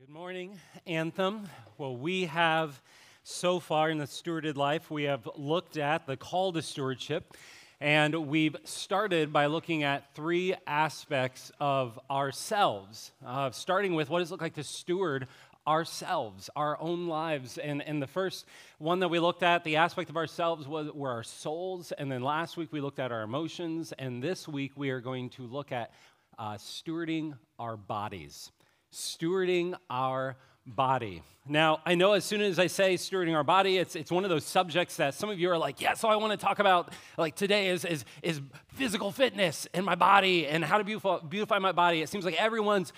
Good morning, Anthem. Well, we have so far in the stewarded life, we have looked at the call to stewardship, and we've started by looking at three aspects of ourselves, uh, starting with what does it look like to steward ourselves, our own lives. And, and the first one that we looked at, the aspect of ourselves, was, were our souls. And then last week we looked at our emotions. And this week we are going to look at uh, stewarding our bodies stewarding our body. Now, I know as soon as I say stewarding our body, it's, it's one of those subjects that some of you are like, yeah, so I want to talk about, like today is, is, is physical fitness in my body and how to beautify, beautify my body. It seems like everyone's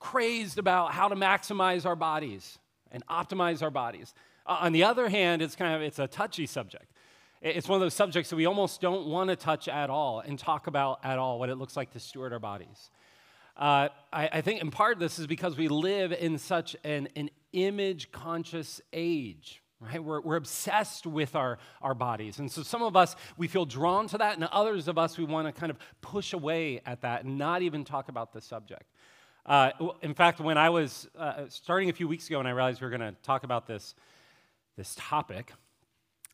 crazed about how to maximize our bodies and optimize our bodies. Uh, on the other hand, it's kind of, it's a touchy subject. It's one of those subjects that we almost don't want to touch at all and talk about at all what it looks like to steward our bodies. Uh, I, I, think in part this is because we live in such an, an image conscious age. Right? We're, we're obsessed with our, our bodies. And so some of us, we feel drawn to that, and others of us, we want to kind of push away at that and not even talk about the subject. Uh, in fact, when I was uh, starting a few weeks ago and I realized we were going to talk about this, this topic,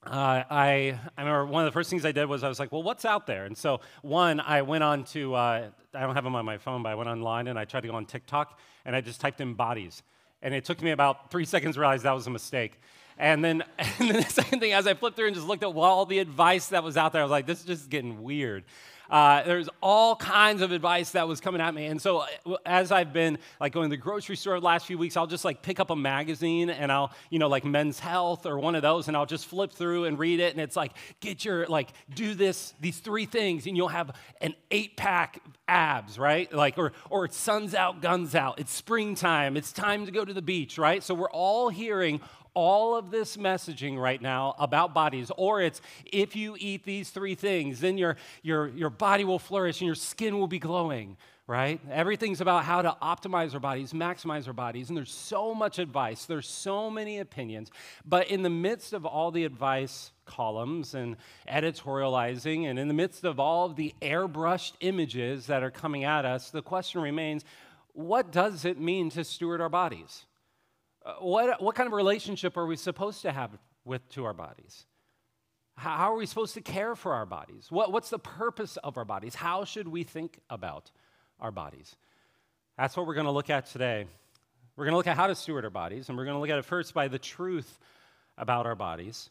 uh, I, I remember one of the first things I did was I was like, well, what's out there? And so, one, I went on to, uh, I don't have them on my phone, but I went online and I tried to go on TikTok and I just typed in bodies. And it took me about three seconds to realize that was a mistake. And then, and then the second thing, as I flipped through and just looked at all the advice that was out there, I was like, this is just getting weird. Uh, there's all kinds of advice that was coming at me. And so uh, as I've been like going to the grocery store the last few weeks, I'll just like pick up a magazine and I'll, you know, like Men's Health or one of those, and I'll just flip through and read it. And it's like, get your, like, do this, these three things, and you'll have an eight pack abs, right? Like, or, or it's sun's out, guns out. It's springtime. It's time to go to the beach, right? So we're all hearing all of this messaging right now about bodies, or it's if you eat these three things, then your, your, your body will flourish and your skin will be glowing, right? Everything's about how to optimize our bodies, maximize our bodies, and there's so much advice, there's so many opinions. But in the midst of all the advice columns and editorializing, and in the midst of all of the airbrushed images that are coming at us, the question remains what does it mean to steward our bodies? Uh, what, what kind of relationship are we supposed to have with to our bodies? How, are we supposed to care for our bodies? What, what's the purpose of our bodies? How should we think about our bodies? That's what we're going to look at today. We're going to look at how to steward our bodies, and we're going to look at it first by the truth about our bodies.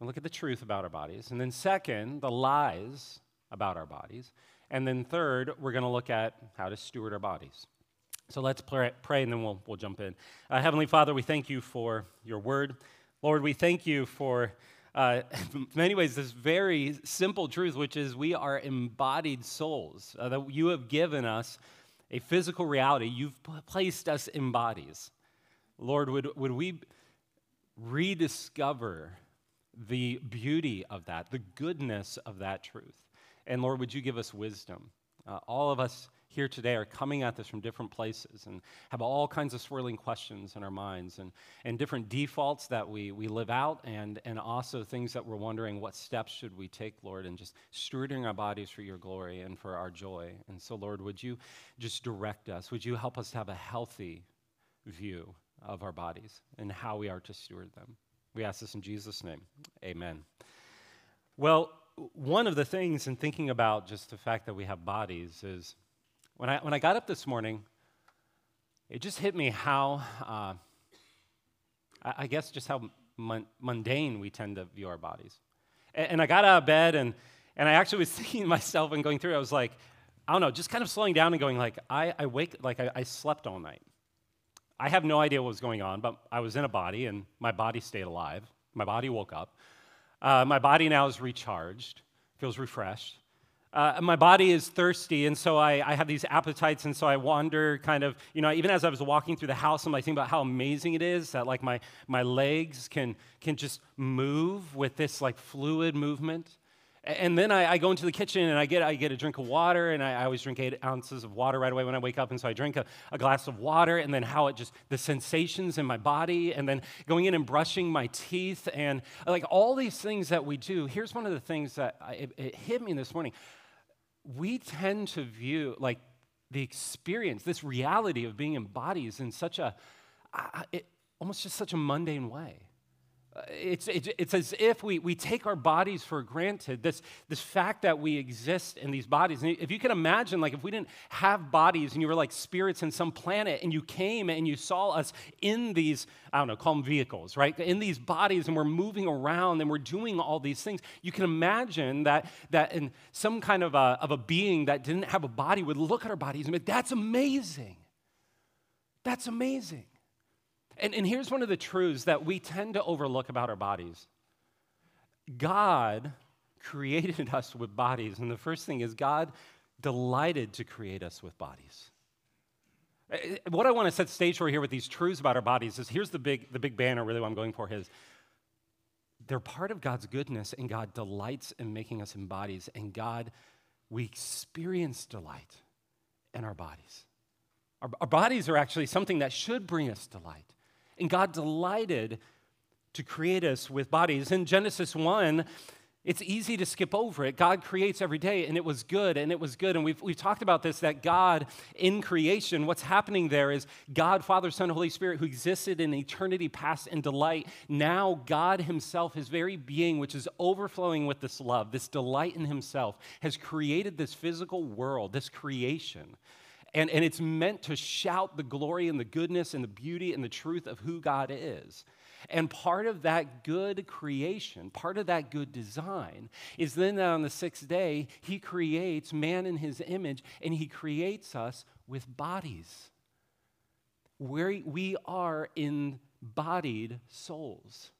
We'll look at the truth about our bodies. And then, second, the lies about our bodies. And then, third, we're going to look at how to steward our bodies. So let's pray, pray and then we'll, we'll jump in. Uh, Heavenly Father, we thank you for your word. Lord, we thank you for, uh, in many ways, this very simple truth, which is we are embodied souls, uh, that you have given us a physical reality. You've placed us in bodies. Lord, would, would we rediscover the beauty of that, the goodness of that truth? And Lord, would you give us wisdom? Uh, all of us here today are coming at this from different places and have all kinds of swirling questions in our minds and, and different defaults that we, we live out and, and also things that we're wondering what steps should we take, Lord, and just stewarding our bodies for your glory and for our joy. And so, Lord, would you just direct us? Would you help us to have a healthy view of our bodies and how we are to steward them? We ask this in Jesus' name. Amen. Well, one of the things in thinking about just the fact that we have bodies is when I, when I got up this morning, it just hit me how, uh, I, I, guess, just how mundane we tend to view our bodies. And, and, I got out of bed, and, and I actually was thinking to myself and going through, I was like, I don't know, just kind of slowing down and going like, I, I wake, like I, I slept all night. I have no idea what was going on, but I was in a body, and my body stayed alive. My body woke up. Uh, my body now is recharged, feels refreshed. Uh, my body is thirsty, and so I, I, have these appetites, and so I wander kind of, you know, even as I was walking through the house, I'm like thinking about how amazing it is that like my, my legs can, can just move with this like fluid movement. And then I, I, go into the kitchen and I get, I get a drink of water, and I, I, always drink eight ounces of water right away when I wake up. And so I drink a, a, glass of water, and then how it just, the sensations in my body, and then going in and brushing my teeth, and like all these things that we do. Here's one of the things that it, it hit me this morning. We tend to view like the experience, this reality of being in bodies in such a, it, almost just such a mundane way. It's, it's, it's as if we, we take our bodies for granted, this, this fact that we exist in these bodies. And if you can imagine, like if we didn't have bodies and you were like spirits in some planet and you came and you saw us in these, I don't know, call them vehicles, right? In these bodies and we're moving around and we're doing all these things, you can imagine that, that in some kind of a, of a being that didn't have a body would look at our bodies and be, that's amazing. That's amazing. And, and here's one of the truths that we tend to overlook about our bodies God created us with bodies. And the first thing is, God delighted to create us with bodies. Eh, eh, what I want to set stage for here with these truths about our bodies is here's the big, the big banner, really, what I'm going for is they're part of God's goodness, and God delights in making us in bodies, and God, we experience delight in our bodies. Our, our bodies are actually something that should bring us delight. And God delighted to create us with bodies. In Genesis 1, it's easy to skip over it. God creates every day, and it was good, and it was good. And we've, we've talked about this that God in creation, what's happening there is God, Father, Son, Holy Spirit, who existed in eternity past and delight. Now, God Himself, His very being, which is overflowing with this love, this delight in Himself, has created this physical world, this creation and, and it's meant to shout the glory and the goodness and the beauty and the truth of who God is. And part of that good creation, part of that good design, is then that on the sixth day, He creates man in His image and He creates us with bodies. Where we are embodied souls.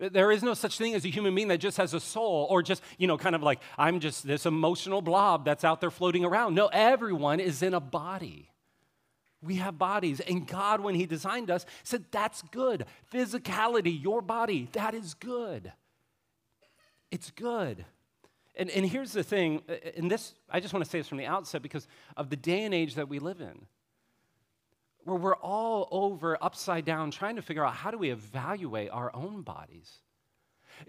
There is no such thing as a human being that just has a soul or just, you know, kind of like, I'm just this emotional blob that's out there floating around. No, everyone is in a body. We have bodies. And God, when He designed us, said, That's good. Physicality, your body, that is good. It's good. And, and here's the thing, uh, and this, I just want to say this from the outset because of the day and age that we live in where we're all over upside down trying to figure out how do we evaluate our own bodies.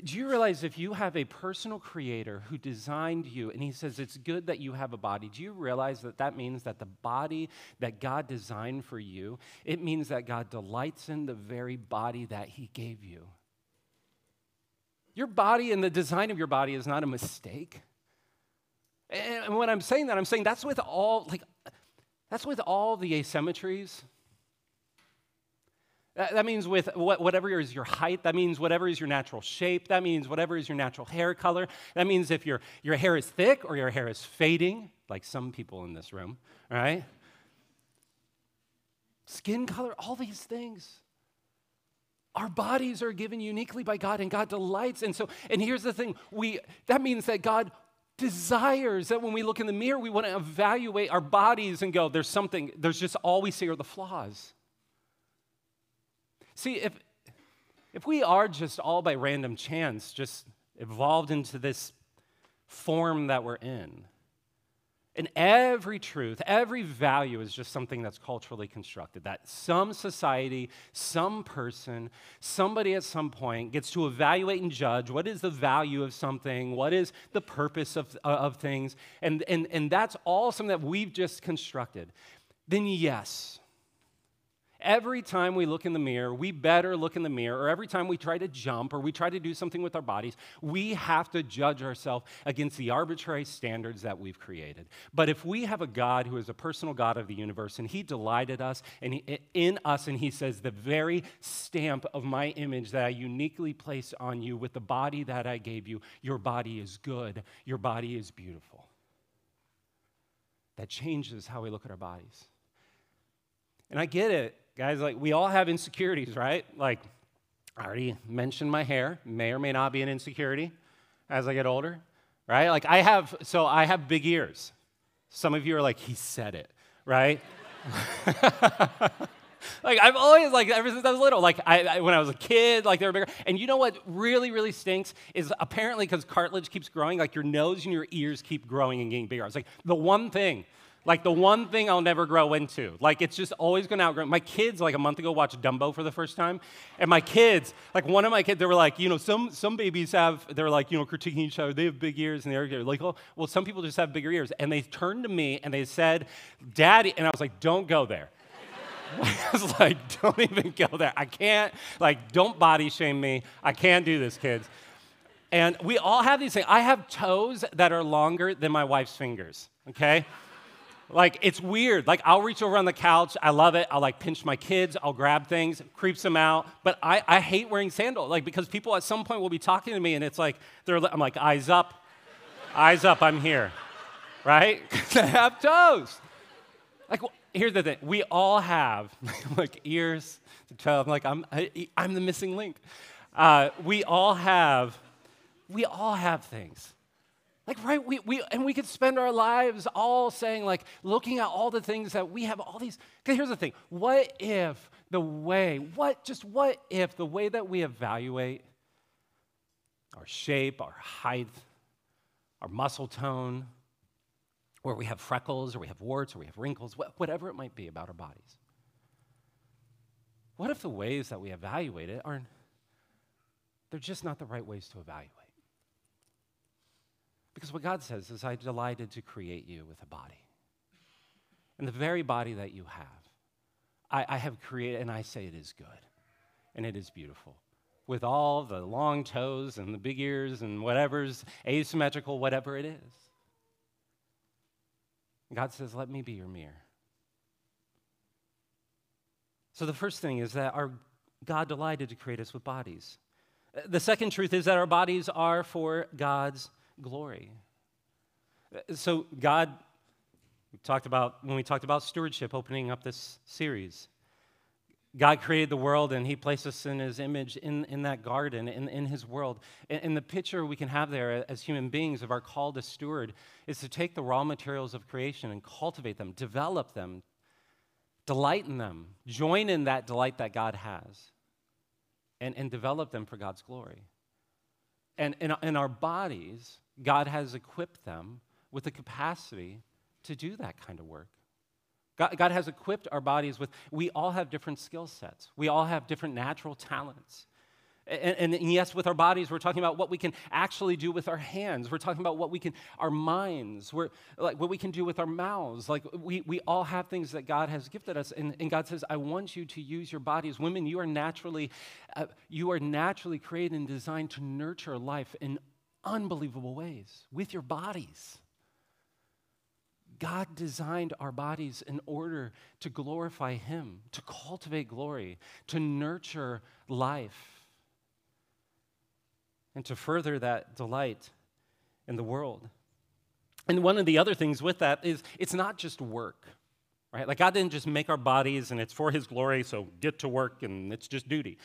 Do you realize if you have a personal creator who designed you and he says it's good that you have a body, do you realize that that means that the body that God designed for you, it means that God delights in the very body that he gave you? Your body and the design of your body is not a mistake. And when I'm saying that, I'm saying that's with all, like, that's with all the asymmetries. That means with whatever is your height, that means whatever is your natural shape, that means whatever is your natural hair color. That means if your, your hair is thick or your hair is fading, like some people in this room, right? Skin color, all these things. Our bodies are given uniquely by God and God delights. And so, and here's the thing, we that means that God desires that when we look in the mirror, we want to evaluate our bodies and go, there's something, there's just all we see are the flaws. See, if, if we are just all by random chance just evolved into this form that we're in, and every truth, every value is just something that's culturally constructed. That some society, some person, somebody at some point gets to evaluate and judge what is the value of something, what is the purpose of, uh, of things, and, and, and that's all something that we've just constructed. Then, yes, Every time we look in the mirror, we better look in the mirror, or every time we try to jump or we try to do something with our bodies, we have to judge ourselves against the arbitrary standards that we've created. But if we have a God who is a personal God of the universe and He delighted us and he, in us, and He says, The very stamp of my image that I uniquely placed on you with the body that I gave you, your body is good, your body is beautiful. That changes how we look at our bodies. And I get it guys, like we all have insecurities, right? Like I already mentioned my hair, may or may not be an insecurity as I get older, right? Like I have, so I have big ears. Some of you are like, he said it, right? like I've always like ever since I was little, like I, I, when I was a kid, like they were bigger. And you know what really really stinks is apparently because cartilage keeps growing, like your nose and your ears keep growing and getting bigger. It's like the one thing like the one thing I'll never grow into. Like it's just always to outgrow. My kids, like a month ago, watched Dumbo for the first time. And my kids, like one of my kids, they were like, you know, some, some babies have, they're like, you know, critiquing each other. They have big ears and they're like, oh, well, some people just have bigger ears. And they turned to me and they said, Daddy, and I was like, don't go there. I was like, don't even go there. I can't, like, don't body shame me. I can't do this, kids. And we all have these things. I have toes that are longer than my wife's fingers, okay? Like, it's weird. Like, I'll reach over on the couch. I love it. I'll, like, pinch my kids. I'll grab things, creeps them out. But I, I hate wearing sandals, like, because people at some point will be talking to me, and it's like, they're, I'm like, eyes up, eyes up, I'm here, right? I have toes. Like, here's the thing we all have like ears to toe. I'm like, I'm, I, am i am the missing link. Uh, we all have, we all have things. Like, right, we, we, and we could spend our lives all saying, like, looking at all the things that we have, all these. Because here's the thing what if the way, what, just what if the way that we evaluate our shape, our height, our muscle tone, or we have freckles, or we have warts, or we have wrinkles, whatever it might be about our bodies. What if the ways that we evaluate it aren't, they're just not the right ways to evaluate? Because what God says is, I delighted to create you with a body. And the very body that you have, I, I have created, and I say it is good, and it is beautiful. With all the long toes and the big ears and whatever's asymmetrical, whatever it is. God says, Let me be your mirror. So the first thing is that our God delighted to create us with bodies. The second truth is that our bodies are for God's glory. Uh, so God we talked about when we talked about stewardship opening up this series. God created the world and He placed us in His image in, in that garden, in, in His world. And, and, the picture we can have there as human beings of our call to steward is to take the raw materials of creation and cultivate them, develop them, delight in them, join in that delight that God has, and, and develop them for God's glory. And in, our bodies, God has equipped them with the capacity to do that kind of work. God, God has equipped our bodies with, we all have different skill sets, we all have different natural talents. And, and, yes, with our bodies, we're talking about what we can actually do with our hands. We're talking about what we can, our minds, we're, like what we can do with our mouths. Like we, we all have things that God has gifted us. And, and God says, I want you to use your bodies. Women, you are naturally, uh, you are naturally created and designed to nurture life in unbelievable ways with your bodies. God designed our bodies in order to glorify Him, to cultivate glory, to nurture life, and to further that delight in the world. And one of the other things with that is it's not just work, right? Like God didn't just make our bodies and it's for His glory, so get to work and it's just duty.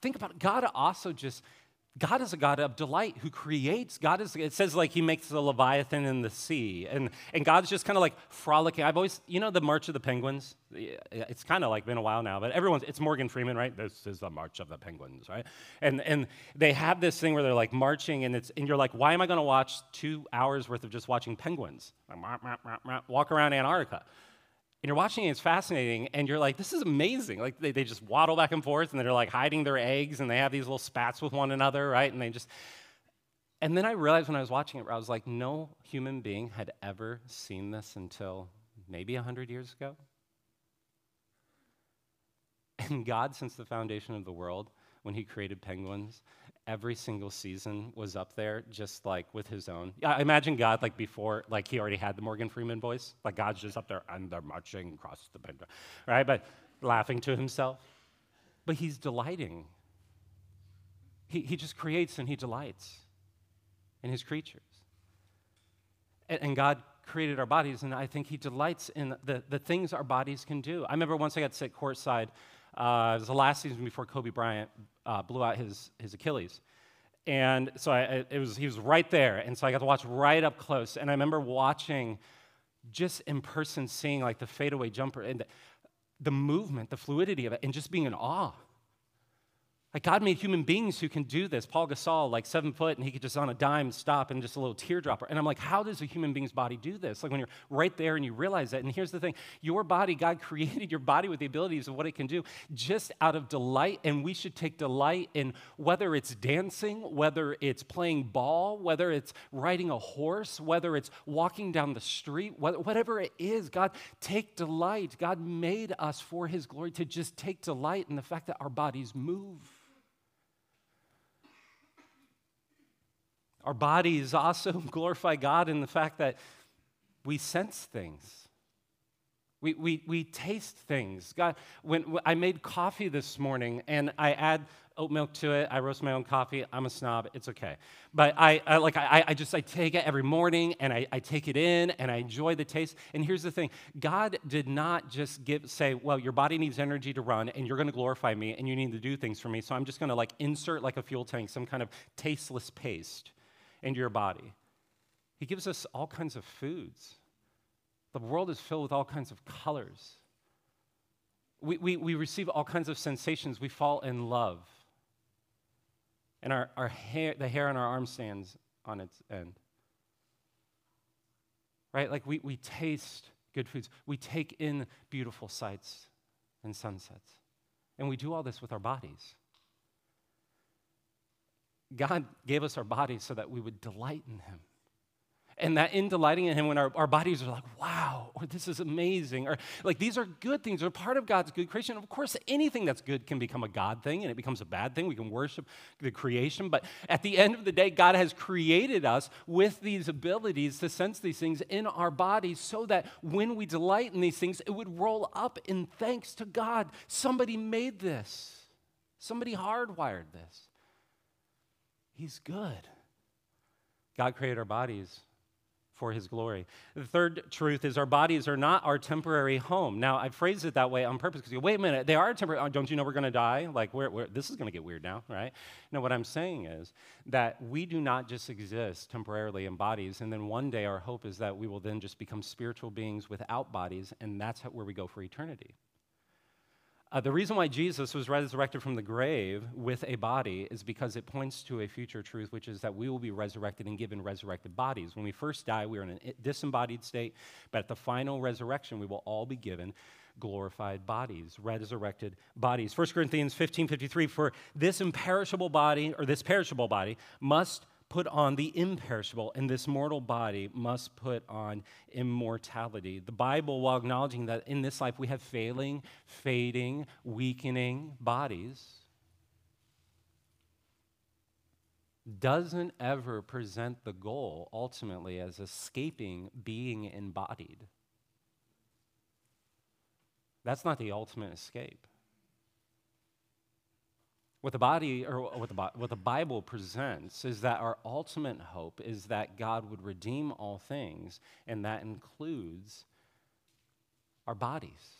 Think about it. God also just God is a God of delight who creates. God is, it says like he makes the Leviathan in the sea. And, and God's just kind of like frolicking. I've always, you know, the March of the Penguins? It's kind of like been a while now, but everyone's, it's Morgan Freeman, right? This is the March of the Penguins, right? And, and they have this thing where they're like marching and it's, and you're like, why am I going to watch two hours worth of just watching penguins? Walk around Antarctica and you're watching it, it's fascinating, and you're like, this is amazing. Like, they, they just waddle back and forth, and they're like hiding their eggs, and they have these little spats with one another, right? And they just. And then I realized when I was watching it, I was like, no human being had ever seen this until maybe 100 years ago. And God, since the foundation of the world, when He created penguins, every single season was up there just like with his own. Yeah, I imagine God like before, like he already had the Morgan Freeman voice. Like God's just up there and they're marching across the bend, right? But laughing to himself. But he's delighting. He, he just creates and he delights in his creatures. And, and God created our bodies, and I think he delights in the, the things our bodies can do. I remember once I got sit courtside uh, it was the last season before Kobe Bryant uh, blew out his, his Achilles. And so I, it was, he was right there. And so I got to watch right up close. And I remember watching just in person, seeing like the fadeaway jumper and the, the movement, the fluidity of it, and just being in awe. Like God made human beings who can do this. Paul Gasol, like seven foot, and he could just on a dime stop and just a little teardropper. And I'm like, how does a human being's body do this? Like when you're right there and you realize that. And here's the thing your body, God created your body with the abilities of what it can do just out of delight. And we should take delight in whether it's dancing, whether it's playing ball, whether it's riding a horse, whether it's walking down the street, whatever it is. God, take delight. God made us for his glory to just take delight in the fact that our bodies move. Our bodies also glorify God in the fact that we sense things. We, we, we taste things. God, when, when I made coffee this morning and I add oat milk to it, I roast my own coffee. I'm a snob. It's okay. But I, I like I, I just I take it every morning and I, I take it in and I enjoy the taste. And here's the thing: God did not just give say, well, your body needs energy to run and you're going to glorify me and you need to do things for me. So I'm just going to like insert like a fuel tank, some kind of tasteless paste into your body. He gives us all kinds of foods. The world is filled with all kinds of colors. We, we, we receive all kinds of sensations. We fall in love. And our, our hair, the hair on our arm stands on its end. Right? Like we, we taste good foods. We take in beautiful sights and sunsets. And we do all this with our bodies. God gave us our bodies so that we would delight in Him. And that in delighting in Him, when our, our bodies are like, wow, or this is amazing, or like these are good things, they're part of God's good creation. Of course, anything that's good can become a God thing and it becomes a bad thing. We can worship the creation. But at the end of the day, God has created us with these abilities to sense these things in our bodies so that when we delight in these things, it would roll up in thanks to God. Somebody made this, somebody hardwired this. He's good. God created our bodies for his glory. The third truth is our bodies are not our temporary home. Now, I phrased it that way on purpose because you wait a minute, they are temporary. Oh, don't you know we're going to die? Like, we're, we're, this is going to get weird now, right? No, what I'm saying is that we do not just exist temporarily in bodies, and then one day our hope is that we will then just become spiritual beings without bodies, and that's how, where we go for eternity. Uh, the reason why Jesus was resurrected from the grave with a body is because it points to a future truth, which is that we will be resurrected and given resurrected bodies. When we first die, we are in a disembodied state, but at the final resurrection, we will all be given glorified bodies, resurrected bodies. 1 Corinthians 15 53, for this imperishable body, or this perishable body, must put on the imperishable, and this mortal body must put on immortality. The Bible, while acknowledging that in this life we have failing, fading, weakening bodies, doesn't ever present the goal ultimately as escaping being embodied. That's not the ultimate escape. What the body or what the, what the Bible presents is that our ultimate hope is that God would redeem all things, and that includes our bodies.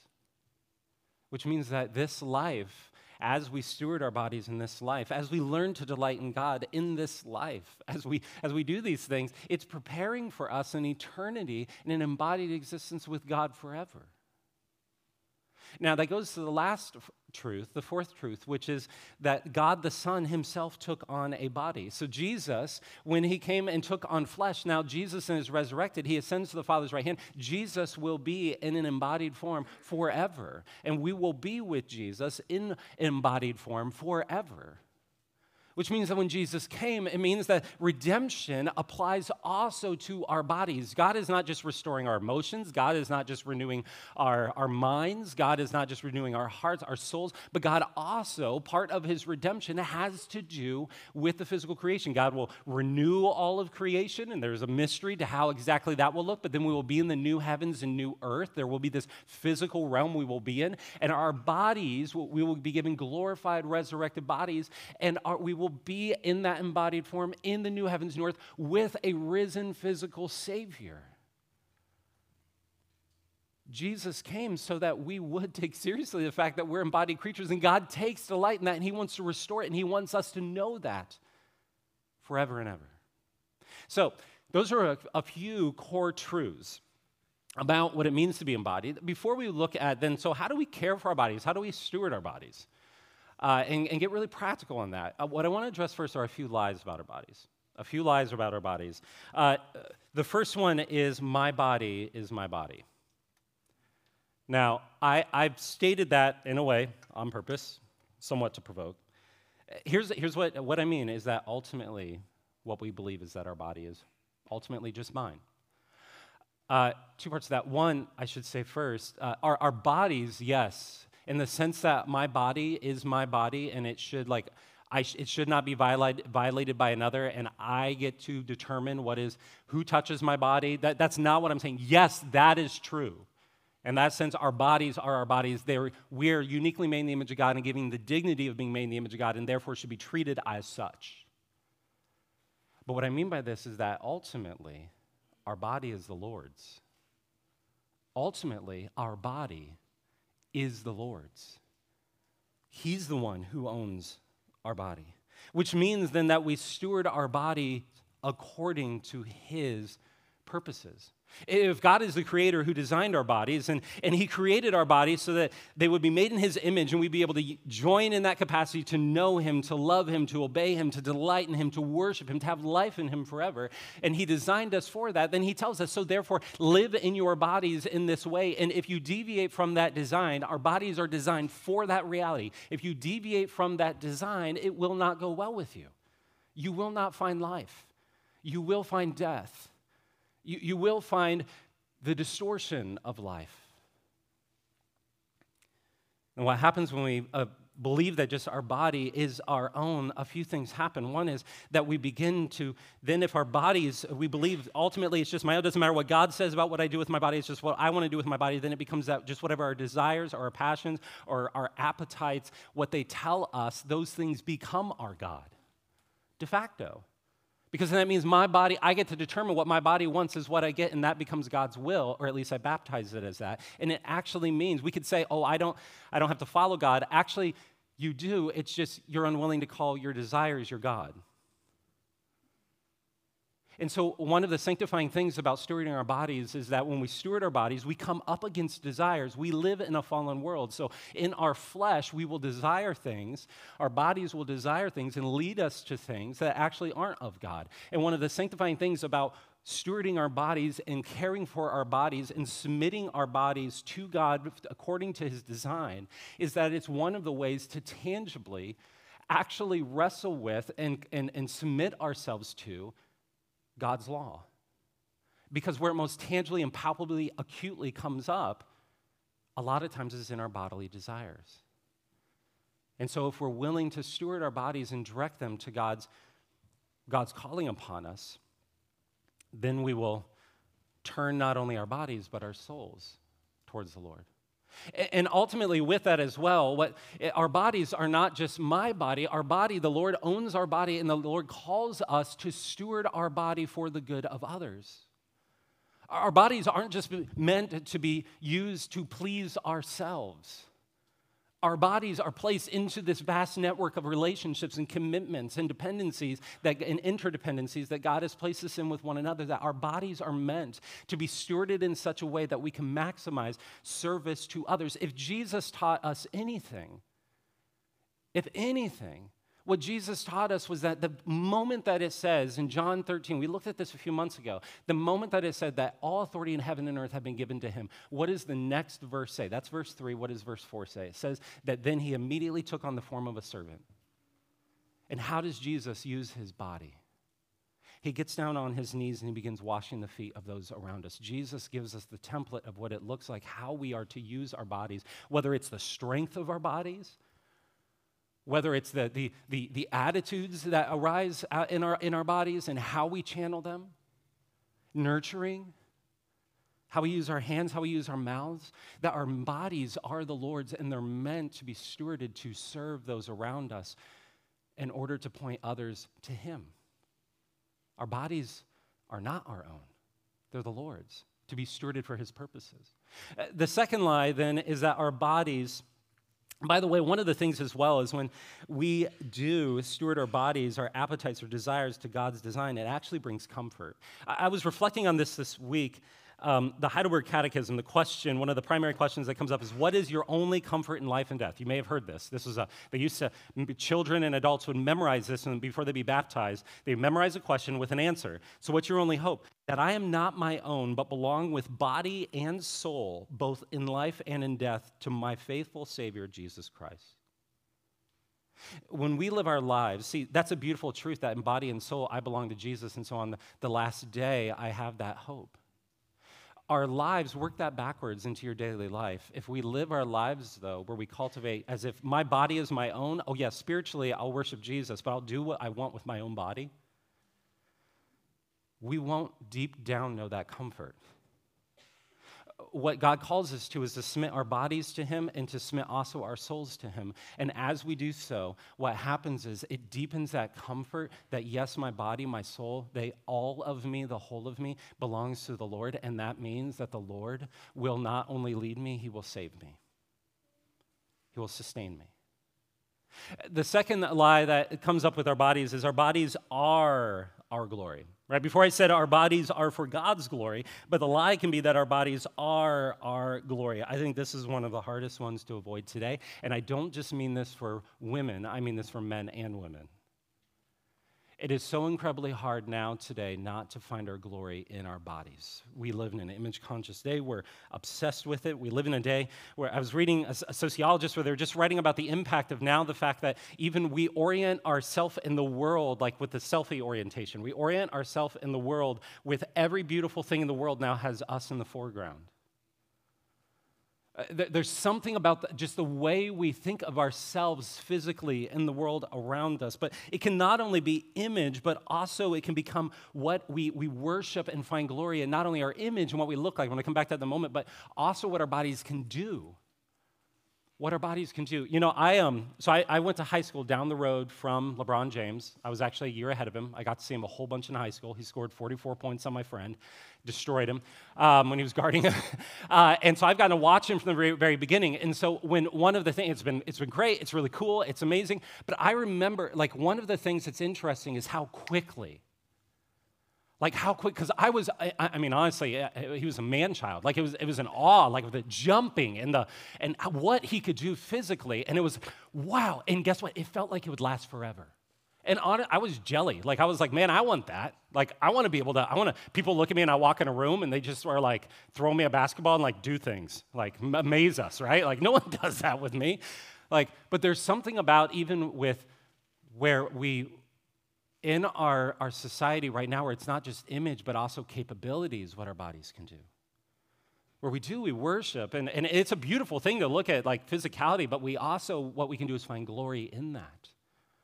Which means that this life, as we steward our bodies in this life, as we learn to delight in God in this life, as we, as we do these things, it's preparing for us an eternity in an embodied existence with God forever. Now, that goes to the last truth, the fourth truth, which is that God the Son himself took on a body. So, Jesus, when he came and took on flesh, now Jesus is resurrected, he ascends to the Father's right hand. Jesus will be in an embodied form forever, and we will be with Jesus in embodied form forever which means that when Jesus came, it means that redemption applies also to our bodies. God is not just restoring our emotions, God is not just renewing our, our minds, God is not just renewing our hearts, our souls, but God also, part of his redemption has to do with the physical creation. God will renew all of creation, and there's a mystery to how exactly that will look, but then we will be in the new heavens and new earth. There will be this physical realm we will be in, and our bodies, we will be given glorified, resurrected bodies, and our, we will be in that embodied form in the new heavens, new earth with a risen physical Savior. Jesus came so that we would take seriously the fact that we're embodied creatures, and God takes delight in that, and He wants to restore it, and He wants us to know that forever and ever. So, those are a, a few core truths about what it means to be embodied. Before we look at then, so how do we care for our bodies? How do we steward our bodies? Uh, and, and, get really practical on that. Uh, what I want to address first are a few lies about our bodies. A few lies about our bodies. Uh, the first one is my body is my body. Now, I, I've stated that in a way on purpose, somewhat to provoke. Here's, here's what, what I mean is that ultimately, what we believe is that our body is ultimately just mine. Uh, two parts of that. One, I should say first, uh, our, our bodies, yes, in the sense that my body is my body and it should, like, sh- it should not be violated, violated by another, and I get to determine what is who touches my body. That, that's not what I'm saying. Yes, that is true. In that sense, our bodies are our bodies. They're, we're uniquely made in the image of God and giving the dignity of being made in the image of God, and therefore should be treated as such. But what I mean by this is that ultimately, our body is the Lord's. Ultimately, our body is the Lord's. He's the one who owns our body, which means then that we steward our body according to His purposes. If God is the creator who designed our bodies and, and He created our bodies so that they would be made in His image and we'd be able to join in that capacity to know Him, to love Him, to obey Him, to delight in Him, to worship Him, to have life in Him forever, and He designed us for that, then He tells us, so therefore, live in your bodies in this way. And if you deviate from that design, our bodies are designed for that reality. If you deviate from that design, it will not go well with you. You will not find life, you will find death you, you will find the distortion of life. And what happens when we uh, believe that just our body is our own, a few things happen. One is that we begin to, then if our bodies, we believe ultimately it's just my own, doesn't matter what God says about what I do with my body, it's just what I want to do with my body, then it becomes that just whatever our desires or our passions or our appetites, what they tell us, those things become our God de facto. Because that means my body, I get to determine what my body wants is what I get, and that becomes God's will, or at least I baptize it as that. And it actually means we could say, oh, I don't, I don't have to follow God. Actually, you do. It's just you're unwilling to call your desires your God. And so, one of the sanctifying things about stewarding our bodies is that when we steward our bodies, we come up against desires. We live in a fallen world. So, in our flesh, we will desire things. Our bodies will desire things and lead us to things that actually aren't of God. And one of the sanctifying things about stewarding our bodies and caring for our bodies and submitting our bodies to God according to his design is that it's one of the ways to tangibly actually wrestle with and, and, and submit ourselves to God's law. Because where it most tangibly and palpably, acutely comes up, a lot of times is in our bodily desires. And so, if we're willing to steward our bodies and direct them to God's, God's calling upon us, then we will turn not only our bodies, but our souls towards the Lord. And ultimately, with that as well, what, eh, our bodies are not just my body. Our body, the Lord owns our body, and the Lord calls us to steward our body for the good of others. Our bodies aren't just meant to be used to please ourselves. Our bodies are placed into this vast network of relationships and commitments and dependencies that, and interdependencies that God has placed us in with one another. That our bodies are meant to be stewarded in such a way that we can maximize service to others. If Jesus taught us anything, if anything, what Jesus taught us was that the moment that it says in John 13, we looked at this a few months ago, the moment that it said that all authority in heaven and earth have been given to him, what does the next verse say? That's verse 3. What does verse 4 say? It says that then he immediately took on the form of a servant. And how does Jesus use his body? He gets down on his knees and he begins washing the feet of those around us. Jesus gives us the template of what it looks like, how we are to use our bodies, whether it's the strength of our bodies whether it's the, the, the, the attitudes that arise in our, in our bodies and how we channel them, nurturing, how we use our hands, how we use our mouths, that our bodies are the Lord's and they're meant to be stewarded to serve those around us in order to point others to Him. Our bodies are not our own, they're the Lord's, to be stewarded for His purposes. Uh, the second lie, then, is that our bodies by the way, one of the things as well is when we do steward our bodies, our appetites, our desires to God's design, it actually brings comfort. I, was reflecting on this this week um, the Heidelberg Catechism, the question, one of the primary questions that comes up is, What is your only comfort in life and death? You may have heard this. This is a, they used to, children and adults would memorize this and before they'd be baptized. They memorize a question with an answer. So, what's your only hope? That I am not my own, but belong with body and soul, both in life and in death, to my faithful Savior, Jesus Christ. When we live our lives, see, that's a beautiful truth that in body and soul I belong to Jesus, and so on the last day I have that hope our lives, work that backwards into your daily life. If we live our lives, though, where we cultivate as if my body is my own, oh, yeah, spiritually I'll worship Jesus, but I'll do what I want with my own body, we won't deep down know that comfort what God calls us to is to submit our bodies to Him and to submit also our souls to Him. And as we do so, what happens is it deepens that comfort that, yes, my body, my soul, they, all of me, the whole of me, belongs to the Lord. And that means that the Lord will not only lead me, He will save me, He will sustain me. The second lie that comes up with our bodies is our bodies are our glory. Right before I said our bodies are for God's glory, but the lie can be that our bodies are our glory. I think this is one of the hardest ones to avoid today. And I don't just mean this for women, I mean this for men and women. It is so incredibly hard now today not to find our glory in our bodies. We live in an image conscious day. We're obsessed with it. We live in a day where I was reading a, a sociologist where they're just writing about the impact of now the fact that even we orient ourselves in the world, like with the selfie orientation, we orient ourselves in the world with every beautiful thing in the world now has us in the foreground. Uh, there's something about the, just the way we think of ourselves physically in the world around us. But it can not only be image, but also it can become what we, we worship and find glory in, not only our image and what we look like, I come back to that in a moment, but also what our bodies can do what our bodies can do. You know, I um, so I, I, went to high school down the road from LeBron James. I was actually a year ahead of him. I got to see him a whole bunch in high school. He scored 44 points on my friend, destroyed him um, when he was guarding him. uh, and so I've gotten to watch him from the very, very, beginning. And so when one of the things, it's been, it's been great, it's really cool, it's amazing. But I remember, like, one of the things that's interesting is how quickly like how quick, because I was, I, I, mean, honestly, he was a man child. Like it was, it was an awe, like the jumping and the, and what he could do physically. And it was, wow. And guess what? It felt like it would last forever. And on I was jelly. Like I was like, man, I want that. Like I want to be able to. I want to. People look at me and I walk in a room and they just are like throw me a basketball and like do things, like amaze us, right? Like no one does that with me. Like, but there's something about even with where we in our, our society right now where it's not just image but also capabilities what our bodies can do. Where we do we worship and, and it's a beautiful thing to look at like physicality but we also what we can do is find glory in that.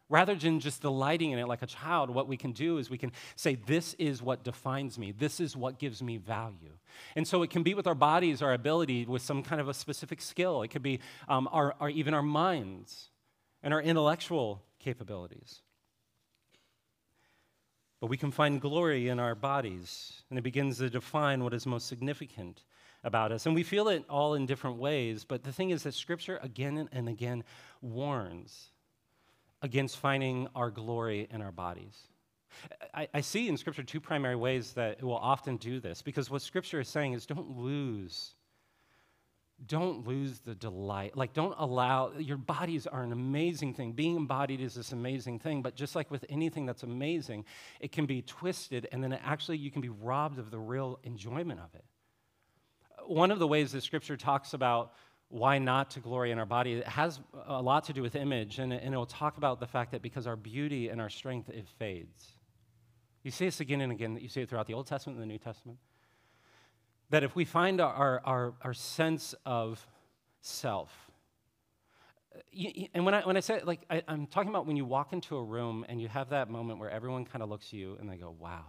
Rather than just delighting in it like a child what we can do is we can say this is what defines me. This is what gives me value. And so it can be with our bodies our ability with some kind of a specific skill. It could be um, our, our even our minds and our intellectual capabilities but we can find glory in our bodies, and it begins to define what is most significant about us. And we feel it all in different ways, but the thing is that Scripture again and again warns against finding our glory in our bodies. I, I, see in Scripture two primary ways that it will often do this, because what Scripture is saying is don't lose don't lose the delight. Like, don't allow, your bodies are an amazing thing. Being embodied is this amazing thing, but just like with anything that's amazing, it can be twisted, and then actually you can be robbed of the real enjoyment of it. One of the ways that scripture talks about why not to glory in our body it has a lot to do with image, and, and it will talk about the fact that because our beauty and our strength, it fades. You see this again and again, you see it throughout the Old Testament and the New Testament that if we find our, our, our sense of self, and when I, when I say, like, I, am talking about when you walk into a room and you have that moment where everyone kind of looks at you and they go, wow.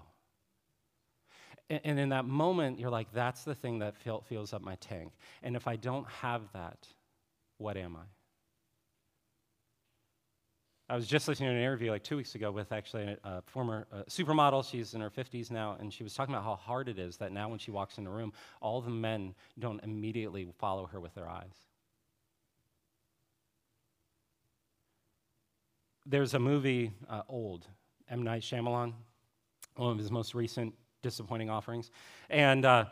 And, and in that moment, you're like, that's the thing that feel, fills up my tank. And if I don't have that, what am I? I was just listening to an interview like two weeks ago with actually a, former uh, supermodel. She's in her 50s now, and she was talking about how hard it is that now when she walks in a room, all the men don't immediately follow her with their eyes. There's a movie, uh, Old, M. Night Shyamalan, one of his most recent disappointing offerings. And uh,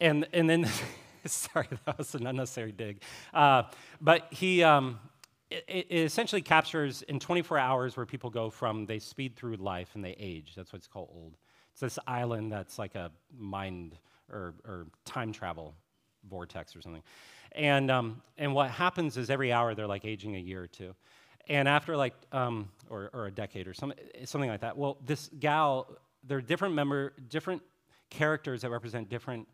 and, and then, sorry, that was an unnecessary dig. Uh, but he, um, it, it essentially captures in 24 hours where people go from they speed through life and they age. That's what it's called old. It's this island that's like a mind or, or time travel vortex or something. And, um, and what happens is every hour they're like aging a year or two. And after like, um, or, or a decade or some, something like that, well, this gal, there are different member, different characters that represent different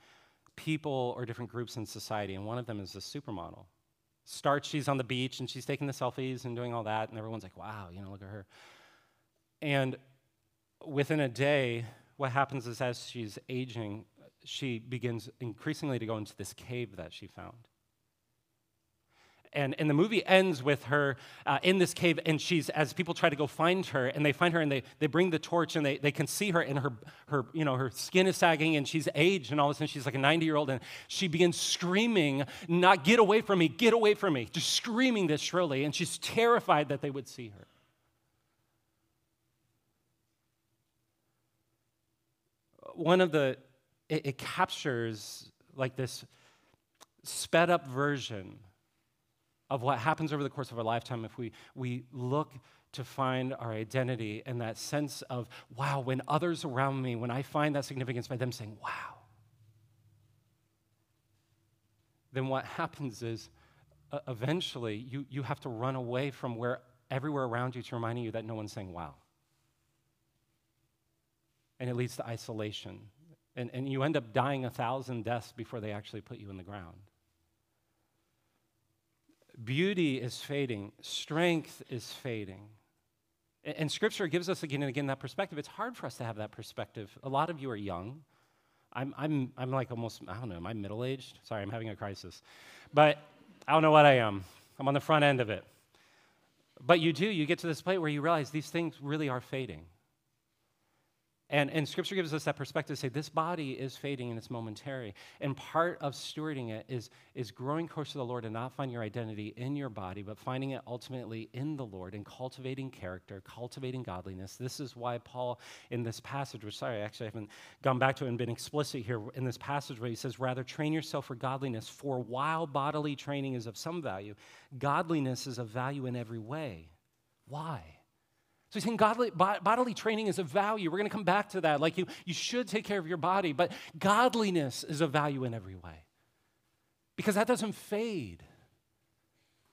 people or different groups in society. And one of them is a supermodel. Starts, she's on the beach and she's taking the selfies and doing all that. And everyone's like, wow, you know, look at her. And within a day, what happens is as she's aging, she begins increasingly to go into this cave that she found. And, and the movie ends with her uh, in this cave, and she's, as people try to go find her, and they find her, and they, they bring the torch, and they, they can see her, and her, her, you know, her skin is sagging, and she's aged, and all of a sudden she's like a 90 year old, and she begins screaming, Not get away from me, get away from me, just screaming this shrilly, and she's terrified that they would see her. One of the it, it captures like this sped up version of what happens over the course of our lifetime if we, we look to find our identity and that sense of, wow, when others around me, when I find that significance by them saying, wow, then what happens is uh, eventually you, you have to run away from where everywhere around you to reminding you that no one's saying, wow. And it leads to isolation and, and you end up dying a thousand deaths before they actually put you in the ground. Beauty is fading, strength is fading. And, Scripture gives us again and again that perspective. It's hard for us to have that perspective. A lot of you are young. I'm, I'm, I'm like almost, I don't know, am I middle aged? Sorry, I'm having a crisis. But I don't know what I am. I'm on the front end of it. But you do, you get to this point where you realize these things really are fading. And, and scripture gives us that perspective to say this body is fading and it's momentary. And part of stewarding it is, is growing closer to the Lord and not finding your identity in your body, but finding it ultimately in the Lord and cultivating character, cultivating godliness. This is why Paul, in this passage, which, sorry, actually, I haven't gone back to it and been explicit here, in this passage where he says, rather train yourself for godliness, for while bodily training is of some value, godliness is of value in every way. Why? He's saying godly, bodily training is a value. We're going to come back to that. Like you, you should take care of your body, but godliness is a value in every way. Because that doesn't fade.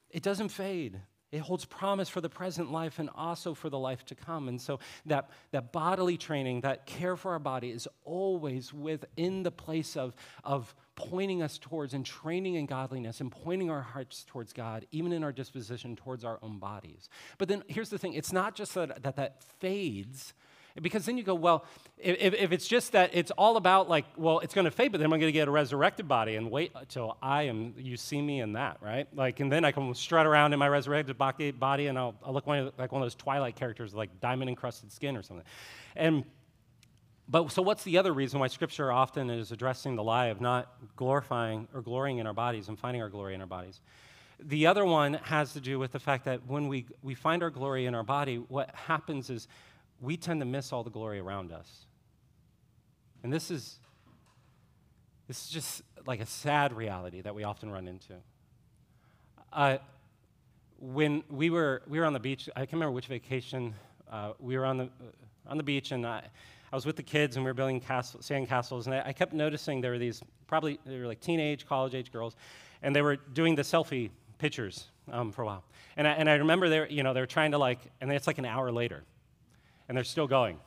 It doesn't fade. It holds promise for the present life and also for the life to come. And so that, that bodily training, that care for our body is always within the place of, of pointing us towards and training in godliness and pointing our hearts towards God, even in our disposition towards our own bodies. But then here's the thing it's not just that that, that fades because then you go, well, if, if it's just that it's all about like, well, it's going to fade, but then I'm going to get a resurrected body and wait until I am, you see me in that, right? Like, and then I can strut around in my resurrected body and I'll, I'll look one of, like one of those Twilight characters, like diamond encrusted skin or something. And, but so what's the other reason why Scripture often is addressing the lie of not glorifying or glorying in our bodies and finding our glory in our bodies? The other one has to do with the fact that when we, we find our glory in our body, what happens is we tend to miss all the glory around us. And this is this is just like a sad reality that we often run into. Uh, when we were we were on the beach, I can't remember which vacation. Uh, we were on the uh, on the beach, and I, I was with the kids, and we were building castle, sand castles. And I, I kept noticing there were these probably they were like teenage, college age girls, and they were doing the selfie pictures um, for a while. And I, and I remember they were, you know they were trying to like, and it's like an hour later, and they're still going.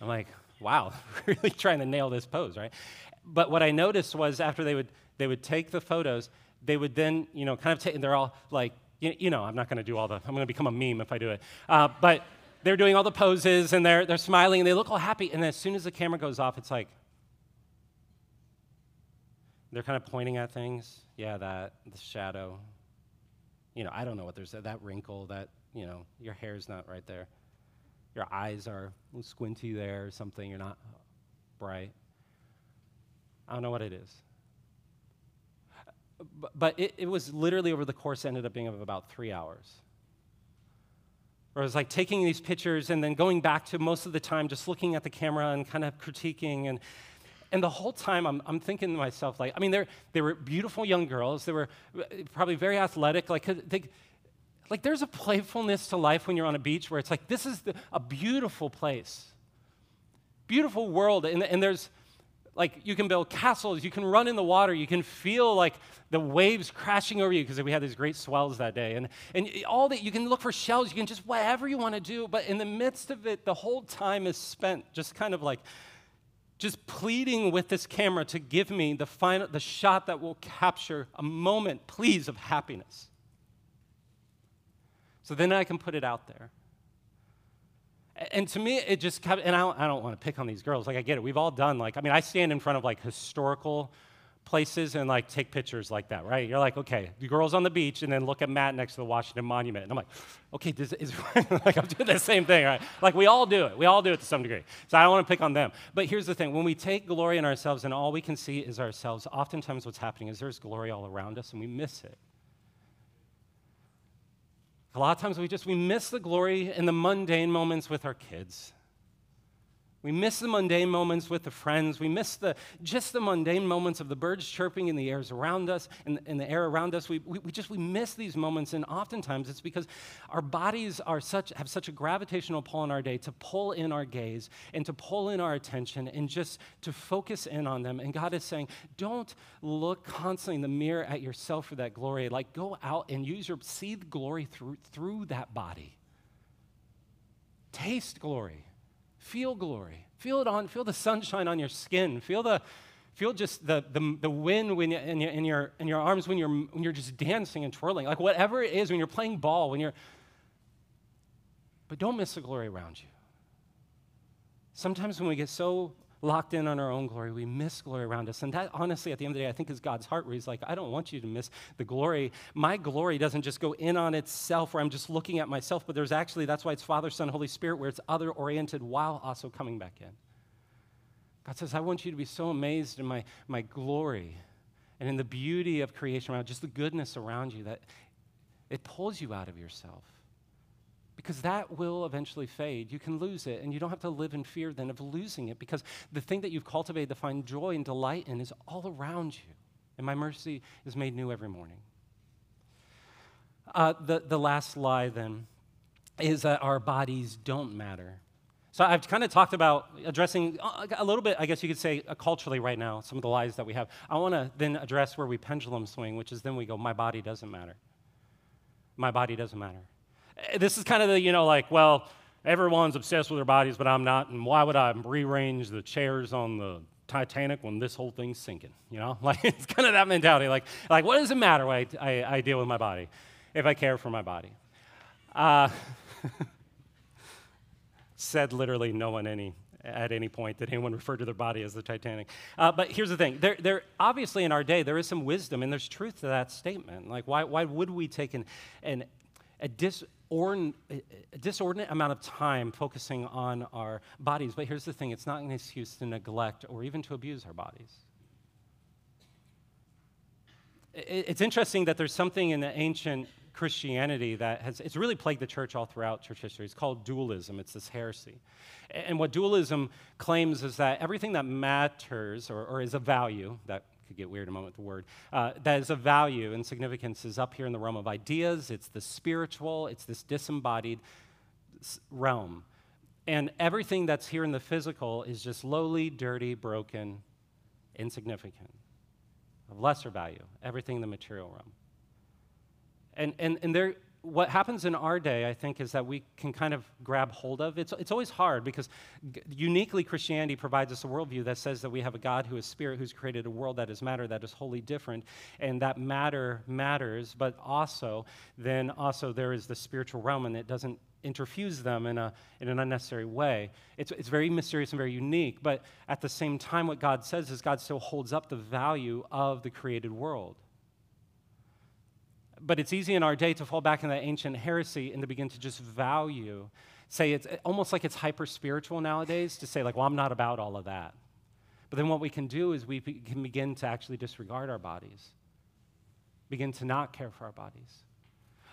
I'm like, wow, really trying to nail this pose, right? But what I noticed was after they would, they would take the photos, they would then, you know, kind of take, and they're all like, you, you know, I'm not going to do all the, I'm going to become a meme if I do it. Uh, but they're doing all the poses and they're, they're smiling and they look all happy. And as soon as the camera goes off, it's like, they're kind of pointing at things. Yeah, that, the shadow. You know, I don't know what there's, that wrinkle, that, you know, your hair's not right there your eyes are squinty there or something, you're not bright. I don't know what it is. But, but it, it was literally over the course, ended up being of about three hours. Where I was like taking these pictures and then going back to most of the time just looking at the camera and kind of critiquing. And, And the whole time I'm, I'm thinking to myself, like, I mean, they were beautiful young girls. They were uh, probably very athletic. Like, they, like there's a playfulness to life when you're on a beach where it's like, this is the, a beautiful place, beautiful world. And, and there's, like you can build castles, you can run in the water, you can feel like the waves crashing over you because we had these great swells that day. And, and all that you can look for shells, you can just whatever you want to do. But in the midst of it, the whole time is spent just kind of like just pleading with this camera to give me the final the shot that will capture a moment, please, of happiness. So then I can put it out there. And to me, it just kept, and I don't, I don't want to pick on these girls. Like, I get it. We've all done, like, I mean, I stand in front of, like, historical places and, like, take pictures like that, right? You're like, okay, the girls on the beach, and then look at Matt next to the Washington Monument. And I'm like, okay, this is, like, I'm doing the same thing, right? Like, we all do it. We all do it to some degree. So I don't want to pick on them. But here's the thing when we take glory in ourselves and all we can see is ourselves, oftentimes what's happening is there's glory all around us and we miss it. A lot of times we just we miss the glory in the mundane moments with our kids. We miss the mundane moments with the friends. We miss the, just the mundane moments of the birds chirping in the airs around us, in, in the air around us. We, we, we, just we miss these moments, and oftentimes it's because our bodies are such, have such a gravitational pull in our day to pull in our gaze and to pull in our attention and just to focus in on them. And God is saying, don't look constantly in the mirror at yourself for that glory. Like go out and use your see the glory through through that body. Taste glory. Feel glory. Feel it on, feel the sunshine on your skin. Feel the, feel just the, the, the wind when you, in, your, in, your, in your arms when you're, when you're just dancing and twirling. Like whatever it is, when you're playing ball, when you're, but don't miss the glory around you. Sometimes when we get so locked in on our own glory. We miss glory around us. And that, honestly, at the end of the day, I think is God's heart where He's like, I don't want you to miss the glory. My glory doesn't just go in on itself where I'm just looking at myself, but there's actually, that's why it's Father, Son, Holy Spirit, where it's other oriented while also coming back in. God says, I want you to be so amazed in my, my glory and in the beauty of creation around, just the goodness around you that it pulls you out of yourself because that will eventually fade. You can lose it, and you don't have to live in fear then of losing it because the thing that you've cultivated to find joy and delight in is all around you. And my mercy is made new every morning. Uh, the, the last lie then is that our bodies don't matter. So I've kind of talked about addressing uh, a little bit, I guess you could say, uh, culturally right now, some of the lies that we have. I want to then address where we pendulum swing, which is then we go, my body doesn't matter. My body doesn't matter. This is kind of the, you know, like, well, everyone's obsessed with their bodies, but I'm not, and why would I rearrange the chairs on the Titanic when this whole thing's sinking? You know, like it's kind of that mentality. Like, like what does it matter I, I, I deal with my body if I care for my body? Uh, said literally no one any at any point that anyone referred to their body as the Titanic. Uh, but here's the thing: there, there, obviously in our day there is some wisdom and there's truth to that statement. Like, why, why would we take an, an a dis a disordinate amount of time focusing on our bodies. But here's the thing it's not an excuse to neglect or even to abuse our bodies. It's interesting that there's something in the ancient Christianity that has it's really plagued the church all throughout church history. It's called dualism. It's this heresy. And what dualism claims is that everything that matters or, or is of value, that could get weird a moment with the word, uh, that is of value and significance is up here in the realm of ideas. It's the spiritual, it's this disembodied realm. And everything that's here in the physical is just lowly, dirty, broken, insignificant, of lesser value, everything in the material realm. And, and, and there, what happens in our day, I think, is that we can kind of grab hold of. It's, it's always hard because g- uniquely Christianity provides us a worldview that says that we have a God who is spirit, who's created a world that is matter, that is wholly different, and that matter matters, but also, then also there is the spiritual realm, and it doesn't interfuse them in, a, in an unnecessary way. It's, it's very mysterious and very unique, but at the same time, what God says is God still holds up the value of the created world but it's easy in our day to fall back in that ancient heresy and to begin to just value, say it's eh, almost like it's hyper spiritual nowadays to say, like, well, I'm not about all of that. But then what we can do is we can begin to actually disregard our bodies, begin to not care for our bodies.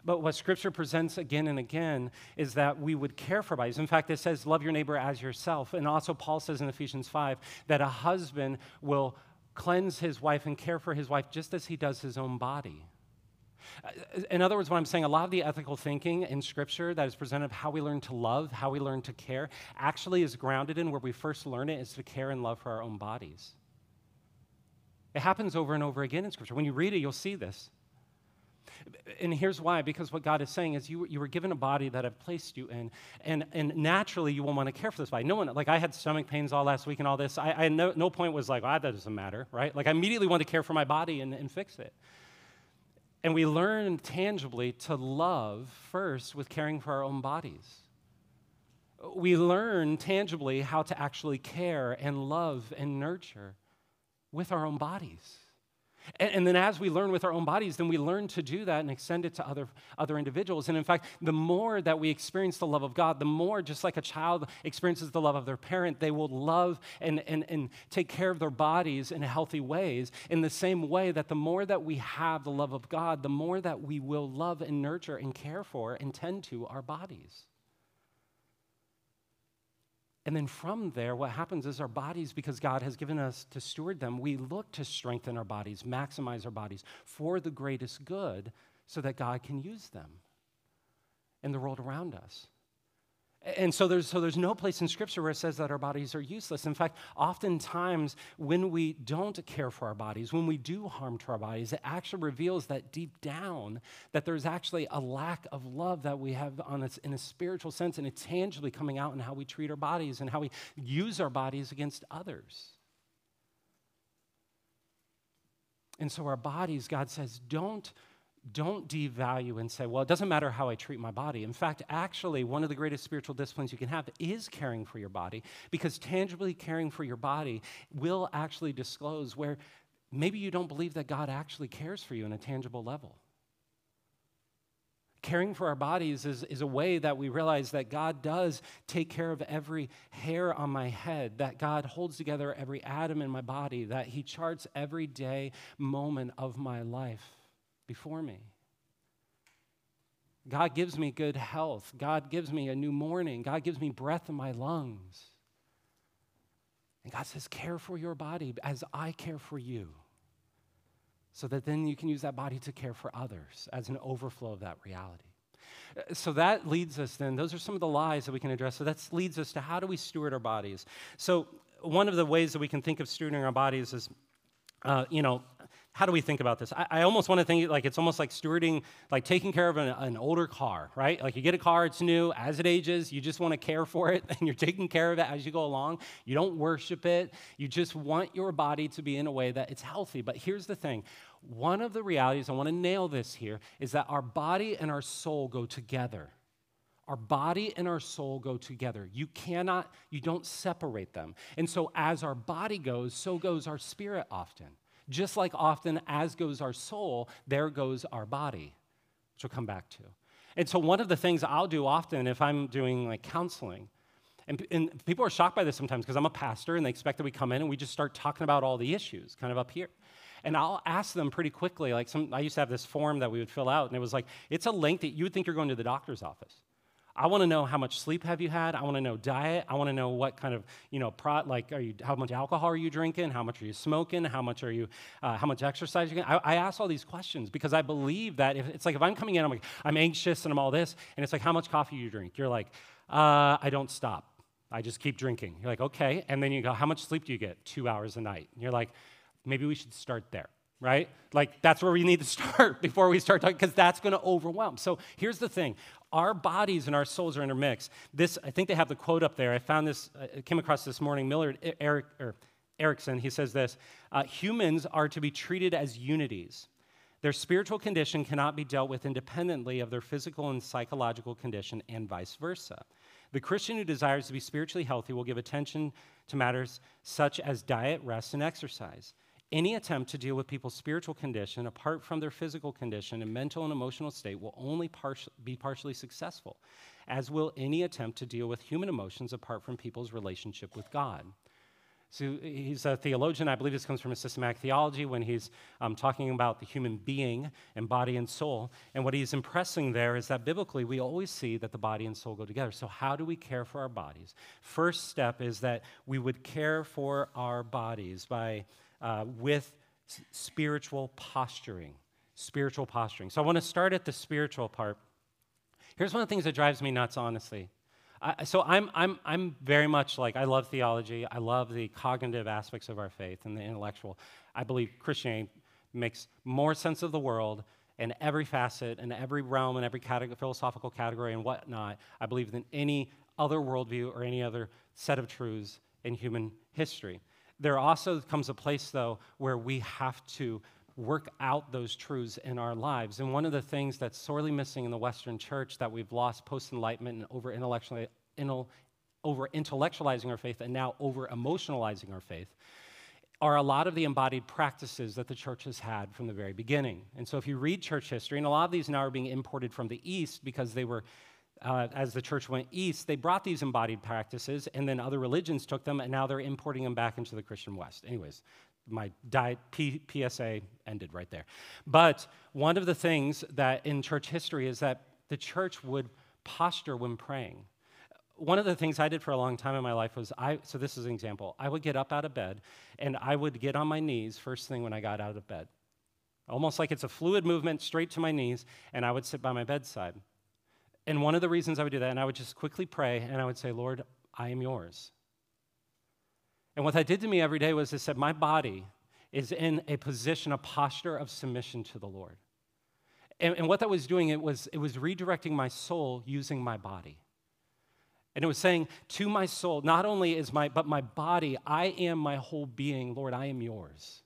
But what Scripture presents again and again is that we would care for bodies. In fact, it says, love your neighbor as yourself. And also, Paul says in Ephesians 5 that a husband will cleanse his wife and care for his wife just as he does his own body. Uh, in other words, what I'm saying, a lot of the ethical thinking in Scripture that is presented of how we learn to love, how we learn to care, actually is grounded in where we first learn it is to care and love for our own bodies. It happens over and over again in Scripture. When you read it, you'll see this. And here's why because what God is saying is you, you were given a body that I've placed you in, and, and naturally you will want to care for this body. No one, like I had stomach pains all last week and all this. I, I no, no point was like, ah, that doesn't matter, right? Like I immediately want to care for my body and, and fix it. And we learn tangibly to love first with caring for our own bodies. We learn tangibly how to actually care and love and nurture with our own bodies. And, and, then as we learn with our own bodies, then we learn to do that and extend it to other, other individuals. And in fact, the more that we experience the love of God, the more, just like a child experiences the love of their parent, they will love and, and, and take care of their bodies in healthy ways. In the same way that the more that we have the love of God, the more that we will love and nurture and care for and tend to our bodies. And then from there, what happens is our bodies, because God has given us to steward them, we look to strengthen our bodies, maximize our bodies for the greatest good so that God can use them in the world around us. And so there's, so there's no place in Scripture where it says that our bodies are useless. In fact, oftentimes when we don't care for our bodies, when we do harm to our bodies, it actually reveals that deep down that there's actually a lack of love that we have on in a spiritual sense, and it's tangibly coming out in how we treat our bodies and how we use our bodies against others. And so our bodies, God says, don't don't devalue and say, well, it doesn't matter how I treat my body. In fact, actually, one of the greatest spiritual disciplines you can have is caring for your body, because tangibly caring for your body will actually disclose where maybe you don't believe that God actually cares for you in a tangible level. Caring for our bodies is, is a way that we realize that God does take care of every hair on my head, that God holds together every atom in my body, that He charts every day moment of my life before me. God gives me good health. God gives me a new morning. God gives me breath in my lungs. And God says, Care for your body as I care for you. So that then you can use that body to care for others as an overflow of that reality. Uh, so that leads us then, those are some of the lies that we can address. So that leads us to how do we steward our bodies? So, one of the ways that we can think of stewarding our bodies is, uh, you know, how do we think about this? I, I, almost want to think like it's almost like stewarding, like taking care of an, an, older car, right? Like you get a car, it's new. As it ages, you just want to care for it, and you're taking care of it as you go along. You don't worship it. You just want your body to be in a way that it's healthy. But here's the thing one of the realities, I want to nail this here, is that our body and our soul go together. Our body and our soul go together. You cannot, you don't separate them. And so, as our body goes, so goes our spirit often. Just like often, as goes our soul, there goes our body, which we'll come back to. And so, one of the things I'll do often if I'm doing like counseling, and, and people are shocked by this sometimes because I'm a pastor and they expect that we come in and we just start talking about all the issues kind of up here. And I'll ask them pretty quickly, like some, I used to have this form that we would fill out, and it was like, it's a length that you would think you're going to the doctor's office. I want to know how much sleep have you had. I want to know diet. I want to know what kind of, you know, pro, like, are you, how much alcohol are you drinking? How much are you smoking? How much are you, uh, how much exercise you getting? I, I ask all these questions because I believe that if it's like if I'm coming in, I'm like, I'm anxious and I'm all this, and it's like, how much coffee you drink? You're like, uh, I don't stop. I just keep drinking. You're like, okay. And then you go, how much sleep do you get? Two hours a night. And you're like, maybe we should start there right? Like that's where we need to start before we start talking, because that's going to overwhelm. So here's the thing our bodies and our souls are intermixed. This, I think they have the quote up there. I found this, uh, came across this morning. Millard Eric, or Erickson, he says this uh, Humans are to be treated as unities. Their spiritual condition cannot be dealt with independently of their physical and psychological condition, and vice versa. The Christian who desires to be spiritually healthy will give attention to matters such as diet, rest, and exercise. Any attempt to deal with people's spiritual condition apart from their physical condition and mental and emotional state will only be partially successful, as will any attempt to deal with human emotions apart from people's relationship with God. So he's a theologian. I believe this comes from a systematic theology when he's um, talking about the human being and body and soul. And what he's impressing there is that biblically we always see that the body and soul go together. So, how do we care for our bodies? First step is that we would care for our bodies by, uh, with spiritual posturing. Spiritual posturing. So, I want to start at the spiritual part. Here's one of the things that drives me nuts, honestly. I, so I'm, I'm, I'm very much like, I love theology. I love the cognitive aspects of our faith and the intellectual. I believe Christianity makes more sense of the world in every facet, in every realm, in every category, philosophical category and whatnot, I believe, than any other worldview or any other set of truths in human history. There also comes a place, though, where we have to work out those truths in our lives. And one of the things that's sorely missing in the Western church that we've lost post enlightenment and over intellectualizing our faith and now over emotionalizing our faith are a lot of the embodied practices that the church has had from the very beginning. And so if you read church history, and a lot of these now are being imported from the East because they were. Uh, as the church went east, they brought these embodied practices, and then other religions took them, and now they're importing them back into the Christian West. Anyways, my diet, P, PSA ended right there. But one of the things that in church history is that the church would posture when praying. One of the things I did for a long time in my life was I, so this is an example. I would get up out of bed and I would get on my knees first thing when I got out of bed. Almost like it's a fluid movement straight to my knees, and I would sit by my bedside. And one of the reasons I would do that, and I would just quickly pray and I would say, Lord, I am yours. And what that did to me every day was it said, my body is in a position, a posture of submission to the Lord. And, and what that was doing, it was, it was redirecting my soul using my body. And it was saying to my soul, not only is my, but my body, I am my whole being, Lord, I am yours.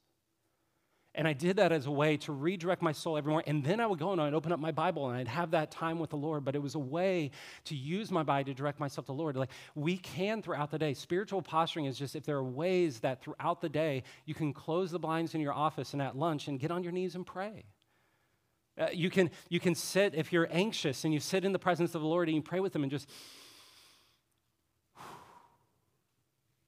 And I did that as a way to redirect my soul every morning. And then I would go and I'd open up my Bible and I'd have that time with the Lord. But it was a way to use my body to direct myself to the Lord. Like we can throughout the day. Spiritual posturing is just if there are ways that throughout the day you can close the blinds in your office and at lunch and get on your knees and pray. Uh, you, can, you can sit, if you're anxious and you sit in the presence of the Lord and you pray with Him and just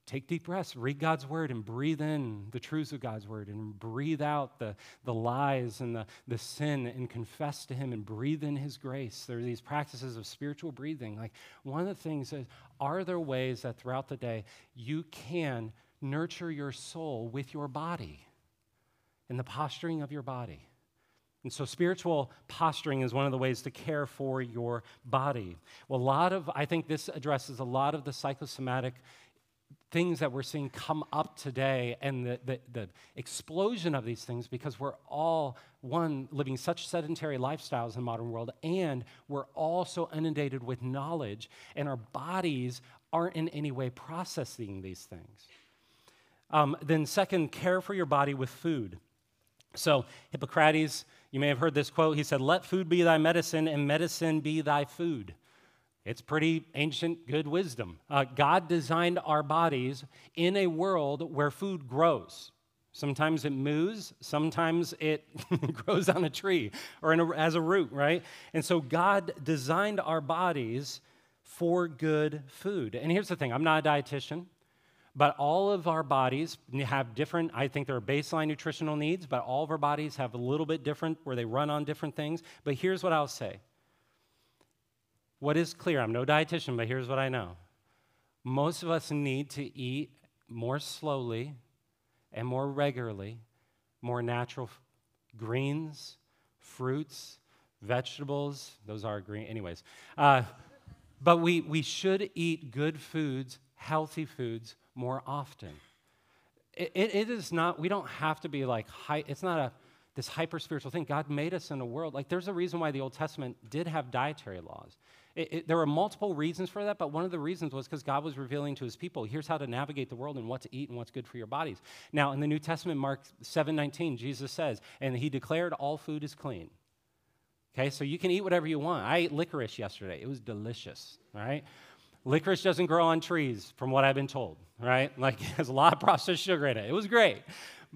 take deep breaths, read God's word, and breathe in the truths of God's word, and breathe out the, the lies and the, the sin, and confess to Him and breathe in His grace. There are these practices of spiritual breathing. Like one of the things is, are there ways that throughout the day you can nurture your soul with your body in the posturing of your body? And so, spiritual posturing is one of the ways to care for your body. Well, a lot of, I think this addresses a lot of the psychosomatic things that we're seeing come up today and the, the, the, explosion of these things because we're all, one, living such sedentary lifestyles in the modern world, and we're all so inundated with knowledge, and our bodies aren't in any way processing these things. Um, then, second, care for your body with food. So, Hippocrates, you may have heard this quote. He said, Let food be thy medicine, and medicine be thy food. It's pretty ancient, good wisdom. Uh, God designed our bodies in a world where food grows. Sometimes it moves, sometimes it grows on a tree or a, as a root, right? And so God designed our bodies for good food. And here's the thing I'm not a dietitian, but all of our bodies have different, I think there are baseline nutritional needs, but all of our bodies have a little bit different where they run on different things. But here's what I'll say what is clear, I'm no dietitian, but here's what I know. Most of us need to eat more slowly and more regularly, more natural greens, fruits, vegetables. Those are green, anyways. Uh, but we, we should eat good foods, healthy foods, more often. It, it, it is not, we don't have to be like, high, it's not a, this hyper spiritual thing. God made us in a world, like, there's a reason why the Old Testament did have dietary laws. It, it, there were multiple reasons for that, but one of the reasons was because God was revealing to his people, here's how to navigate the world and what to eat and what's good for your bodies. Now, in the New Testament, Mark 7:19, Jesus says, and he declared all food is clean. Okay, so you can eat whatever you want. I ate licorice yesterday. It was delicious, right? Licorice doesn't grow on trees, from what I've been told, right? Like, it has a lot of processed sugar in it. It was great.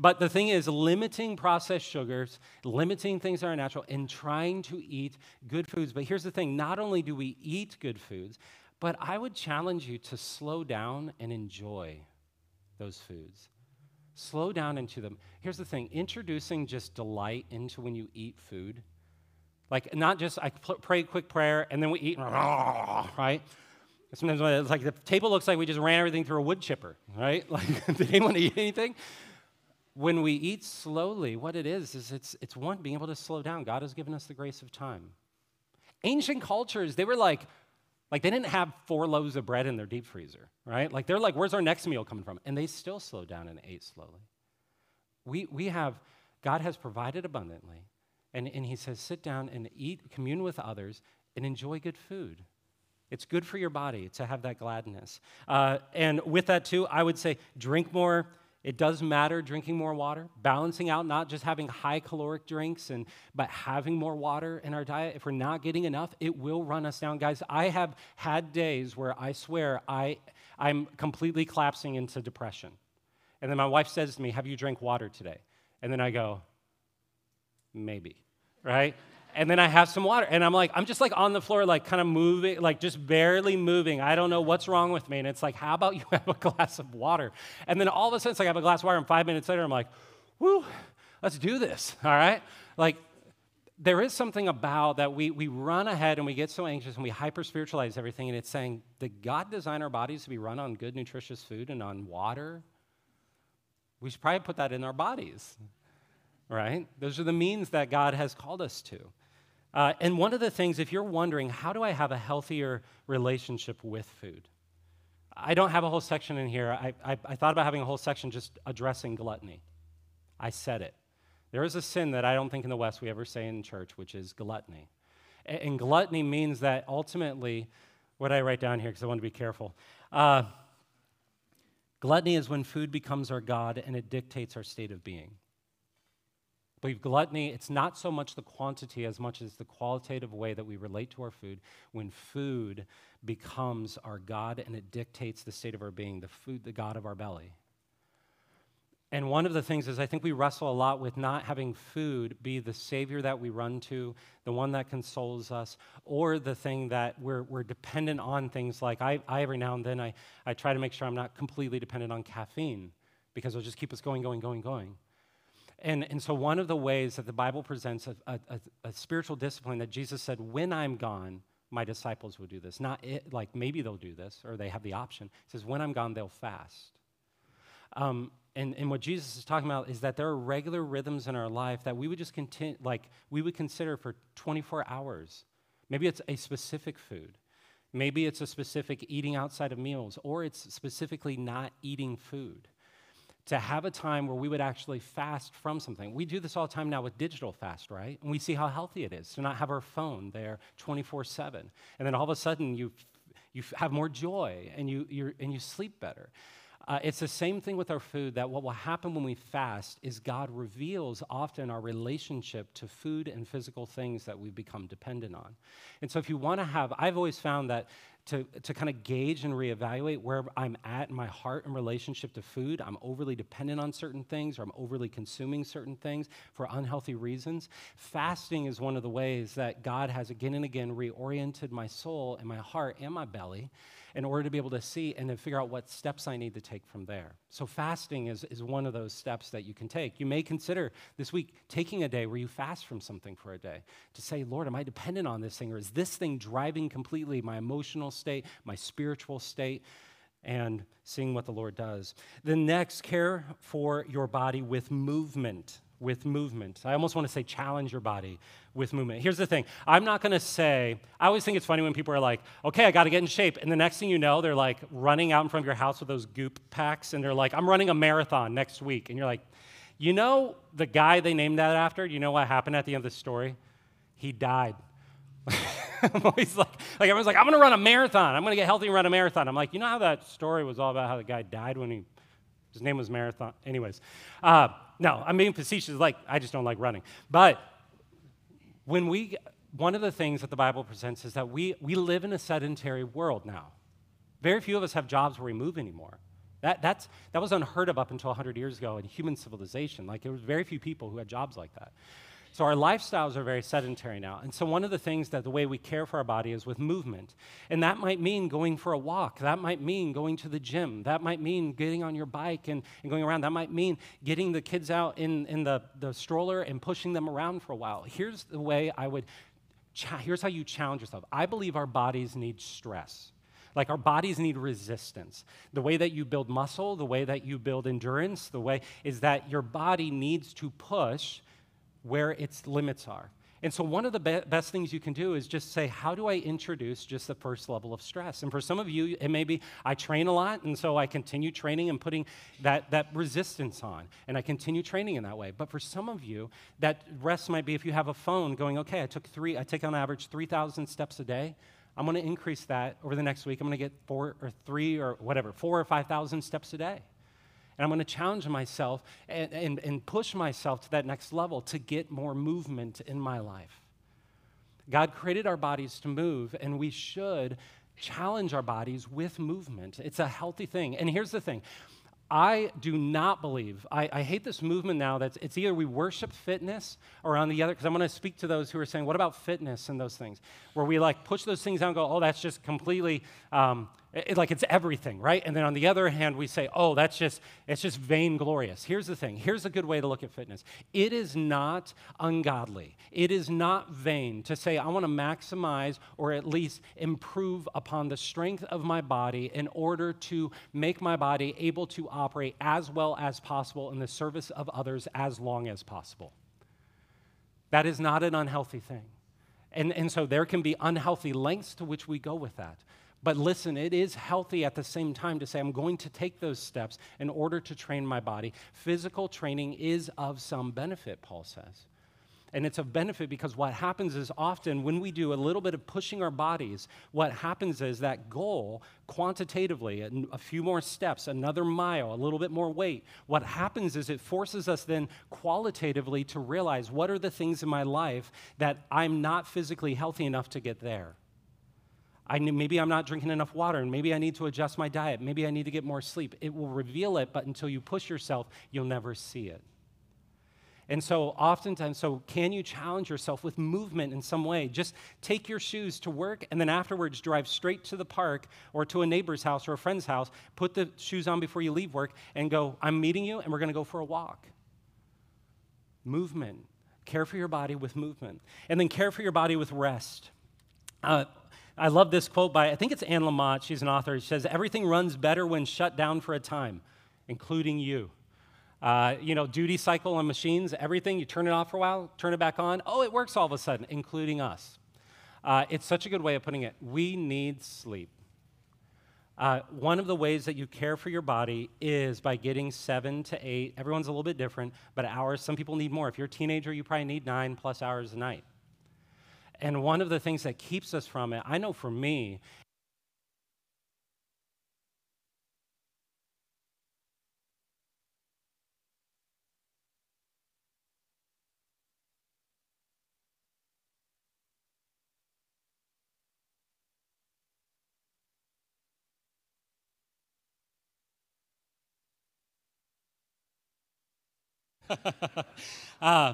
But the thing is, limiting processed sugars, limiting things that are natural, and trying to eat good foods. But here's the thing not only do we eat good foods, but I would challenge you to slow down and enjoy those foods. Slow down into them. Here's the thing introducing just delight into when you eat food, like not just I pray a quick prayer and then we eat, right? Sometimes it's like the table looks like we just ran everything through a wood chipper, right? Like, did anyone eat anything? When we eat slowly, what it is, is it's, it's one, being able to slow down. God has given us the grace of time. Ancient cultures, they were like, like they didn't have four loaves of bread in their deep freezer, right? Like they're like, where's our next meal coming from? And they still slowed down and ate slowly. We, we have, God has provided abundantly. And, and he says, sit down and eat, commune with others, and enjoy good food. It's good for your body to have that gladness. Uh, and with that, too, I would say drink more. It does matter drinking more water, balancing out not just having high caloric drinks, and, but having more water in our diet. If we're not getting enough, it will run us down. Guys, I have had days where I swear I, I'm completely collapsing into depression. And then my wife says to me, Have you drank water today? And then I go, Maybe, right? And then I have some water. And I'm like, I'm just like on the floor, like kind of moving, like just barely moving. I don't know what's wrong with me. And it's like, how about you have a glass of water? And then all of a sudden, it's like I have a glass of water, and five minutes later, I'm like, whoo, let's do this. All right? Like, there is something about that we, we run ahead and we get so anxious and we hyper spiritualize everything. And it's saying, did God design our bodies to be run on good, nutritious food and on water? We should probably put that in our bodies, right? Those are the means that God has called us to. Uh, and one of the things, if you're wondering, how do I have a healthier relationship with food? I don't have a whole section in here. I, I, I, thought about having a whole section just addressing gluttony. I said it. There is a sin that I don't think in the West we ever say in church, which is gluttony. And, and gluttony means that ultimately, what I write down here, because I want to be careful. Uh, gluttony is when food becomes our God and it dictates our state of being believe gluttony, it's not so much the quantity as much as the qualitative way that we relate to our food. When food becomes our God and it dictates the state of our being, the food, the God of our belly. And one of the things is, I think we wrestle a lot with not having food be the Savior that we run to, the one that consoles us, or the thing that we're, we're dependent on things like I, I every now and then I, I try to make sure I'm not completely dependent on caffeine because it'll just keep us going, going, going, going. And, and so, one of the ways that the Bible presents a, a, a, spiritual discipline that Jesus said, when I'm gone, my disciples will do this. Not it, like maybe they'll do this or they have the option. He says, when I'm gone, they'll fast. Um, and, and what Jesus is talking about is that there are regular rhythms in our life that we would just continue, like we would consider for 24 hours. Maybe it's a specific food. Maybe it's a specific eating outside of meals, or it's specifically not eating food to have a time where we would actually fast from something. We do this all the time now with digital fast, right? And we see how healthy it is to not have our phone there 24 7. And then all of a sudden you, you have more joy and you, and you sleep better. Uh, it's the same thing with our food that what will happen when we fast is God reveals often our relationship to food and physical things that we've become dependent on. And so, if you want to have, I've always found that to, to kind of gauge and reevaluate where I'm at in my heart in relationship to food. I'm overly dependent on certain things or I'm overly consuming certain things for unhealthy reasons. Fasting is one of the ways that God has again and again reoriented my soul and my heart and my belly in order to be able to see and to figure out what steps I need to take from there. So, fasting is, is one of those steps that you can take. You may consider this week taking a day where you fast from something for a day to say, Lord, am I dependent on this thing, or is this thing driving completely my emotional state, my spiritual state? And seeing what the Lord does. The next, care for your body with movement with movement. I almost want to say challenge your body with movement. Here's the thing I'm not going to say, I always think it's funny when people are like, okay, I got to get in shape. And the next thing you know, they're like running out in front of your house with those goop packs and they're like, I'm running a marathon next week. And you're like, you know the guy they named that after? You know what happened at the end of the story? He died. I'm always like, like everyone's like, I'm gonna run a marathon. I'm gonna get healthy and run a marathon. I'm like, you know how that story was all about how the guy died when he, his name was Marathon. Anyways, uh, no, I'm being facetious. Like, I just don't like running. But when we, one of the things that the Bible presents is that we, we live in a sedentary world now. Very few of us have jobs where we move anymore. That, that's, that was unheard of up until 100 years ago in human civilization. Like, there was very few people who had jobs like that. So our lifestyles are very sedentary now. And so one of the things that the way we care for our body is with movement. And that might mean going for a walk. That might mean going to the gym. That might mean getting on your bike and, and going around. That might mean getting the kids out in, in the, the stroller and pushing them around for a while. Here's the way I would, here's how you challenge yourself. I believe our bodies need stress. Like our bodies need resistance. The way that you build muscle, the way that you build endurance, the way is that your body needs to push where its limits are. And so, one of the be- best things you can do is just say, How do I introduce just the first level of stress? And for some of you, it may be I train a lot, and so I continue training and putting that, that resistance on, and I continue training in that way. But for some of you, that rest might be if you have a phone going, Okay, I took three, I take on average 3,000 steps a day. I'm going to increase that over the next week. I'm going to get four or three or whatever, four or 5,000 steps a day. And I'm going to challenge myself and, and, and push myself to that next level to get more movement in my life. God created our bodies to move, and we should challenge our bodies with movement. It's a healthy thing. And here's the thing I do not believe, I, I, hate this movement now that it's either we worship fitness or on the other, because I'm going to speak to those who are saying, what about fitness and those things? Where we like push those things out and go, oh, that's just completely um, it, like it's everything, right? And then on the other hand, we say, oh, that's just, it's just vainglorious. Here's the thing. Here's a good way to look at fitness. It is not ungodly. It is not vain to say, I want to maximize or at least improve upon the strength of my body in order to make my body able to operate as well as possible in the service of others as long as possible. That is not an unhealthy thing. And, and so there can be unhealthy lengths to which we go with that. But listen, it is healthy at the same time to say, I'm going to take those steps in order to train my body. Physical training is of some benefit, Paul says. And it's of benefit because what happens is often when we do a little bit of pushing our bodies, what happens is that goal, quantitatively, a few more steps, another mile, a little bit more weight, what happens is it forces us then qualitatively to realize what are the things in my life that I'm not physically healthy enough to get there. I, maybe I'm not drinking enough water, and maybe I need to adjust my diet. Maybe I need to get more sleep. It will reveal it, but until you push yourself, you'll never see it. And so, oftentimes, so can you challenge yourself with movement in some way? Just take your shoes to work and then afterwards drive straight to the park or to a neighbor's house or a friend's house, put the shoes on before you leave work, and go, I'm meeting you, and we're going to go for a walk. Movement. Care for your body with movement. And then care for your body with rest. Uh, I love this quote by, I think it's Anne Lamott. She's an author. She says, Everything runs better when shut down for a time, including you. Uh, you know, duty cycle on machines, everything, you turn it off for a while, turn it back on. Oh, it works all of a sudden, including us. Uh, it's such a good way of putting it. We need sleep. Uh, one of the ways that you care for your body is by getting seven to eight. Everyone's a little bit different, but hours. Some people need more. If you're a teenager, you probably need nine plus hours a night. And one of the things that keeps us from it, I know for me, uh,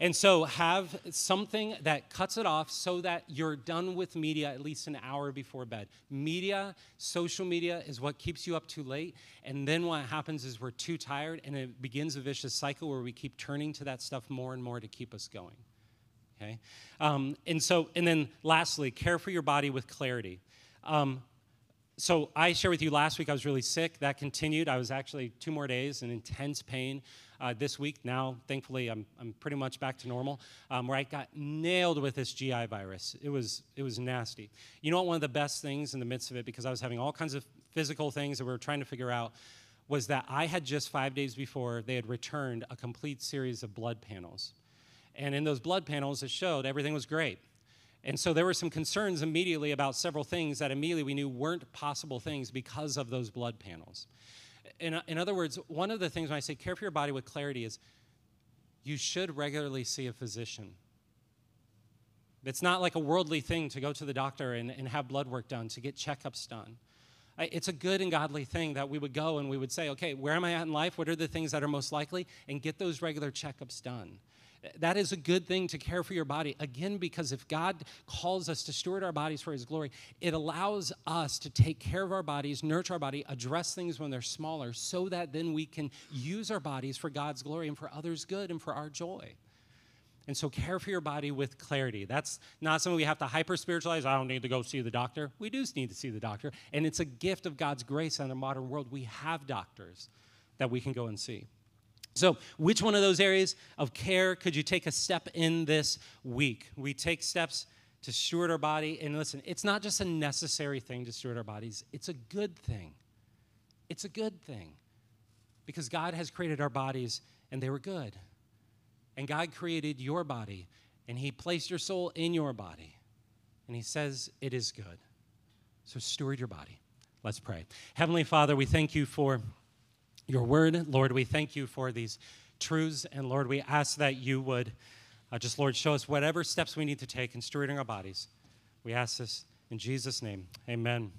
and so have something that cuts it off so that you're done with media at least an hour before bed. Media, social media is what keeps you up too late. And then what happens is we're too tired and it begins a vicious cycle where we keep turning to that stuff more and more to keep us going. Okay? Um, and so, and then lastly, care for your body with clarity. Um, so I shared with you last week I was really sick. That continued. I was actually two more days in intense pain uh, this week. Now, thankfully, I'm, I'm pretty much back to normal, um, where I got nailed with this GI virus. It was, it was nasty. You know what? One of the best things in the midst of it, because I was having all kinds of physical things that we were trying to figure out, was that I had just five days before, they had returned a complete series of blood panels. And in those blood panels, it showed everything was great. And so there were some concerns immediately about several things that immediately we knew weren't possible things because of those blood panels in, in other words, one of the things when I say care for your body with clarity is you should regularly see a physician. It's not like a worldly thing to go to the doctor and, and have blood work done, to get checkups done. It's a good and godly thing that we would go and we would say, okay, where am I at in life? What are the things that are most likely? And get those regular checkups done. That is a good thing to care for your body. Again, because if God calls us to steward our bodies for His glory, it allows us to take care of our bodies, nurture our body, address things when they're smaller, so that then we can use our bodies for God's glory and for others' good and for our joy. And so, care for your body with clarity. That's not something we have to hyper spiritualize. I don't need to go see the doctor. We do need to see the doctor. And it's a gift of God's grace in the modern world. We have doctors that we can go and see. So, which one of those areas of care could you take a step in this week? We take steps to steward our body. And listen, it's not just a necessary thing to steward our bodies, it's a good thing. It's a good thing because God has created our bodies and they were good. And God created your body and He placed your soul in your body. And He says it is good. So, steward your body. Let's pray. Heavenly Father, we thank you for your word. Lord, we thank you for these truths. And Lord, we ask that you would uh, just, Lord, show us whatever steps we need to take in stewarding our bodies. We ask this in Jesus' name. Amen.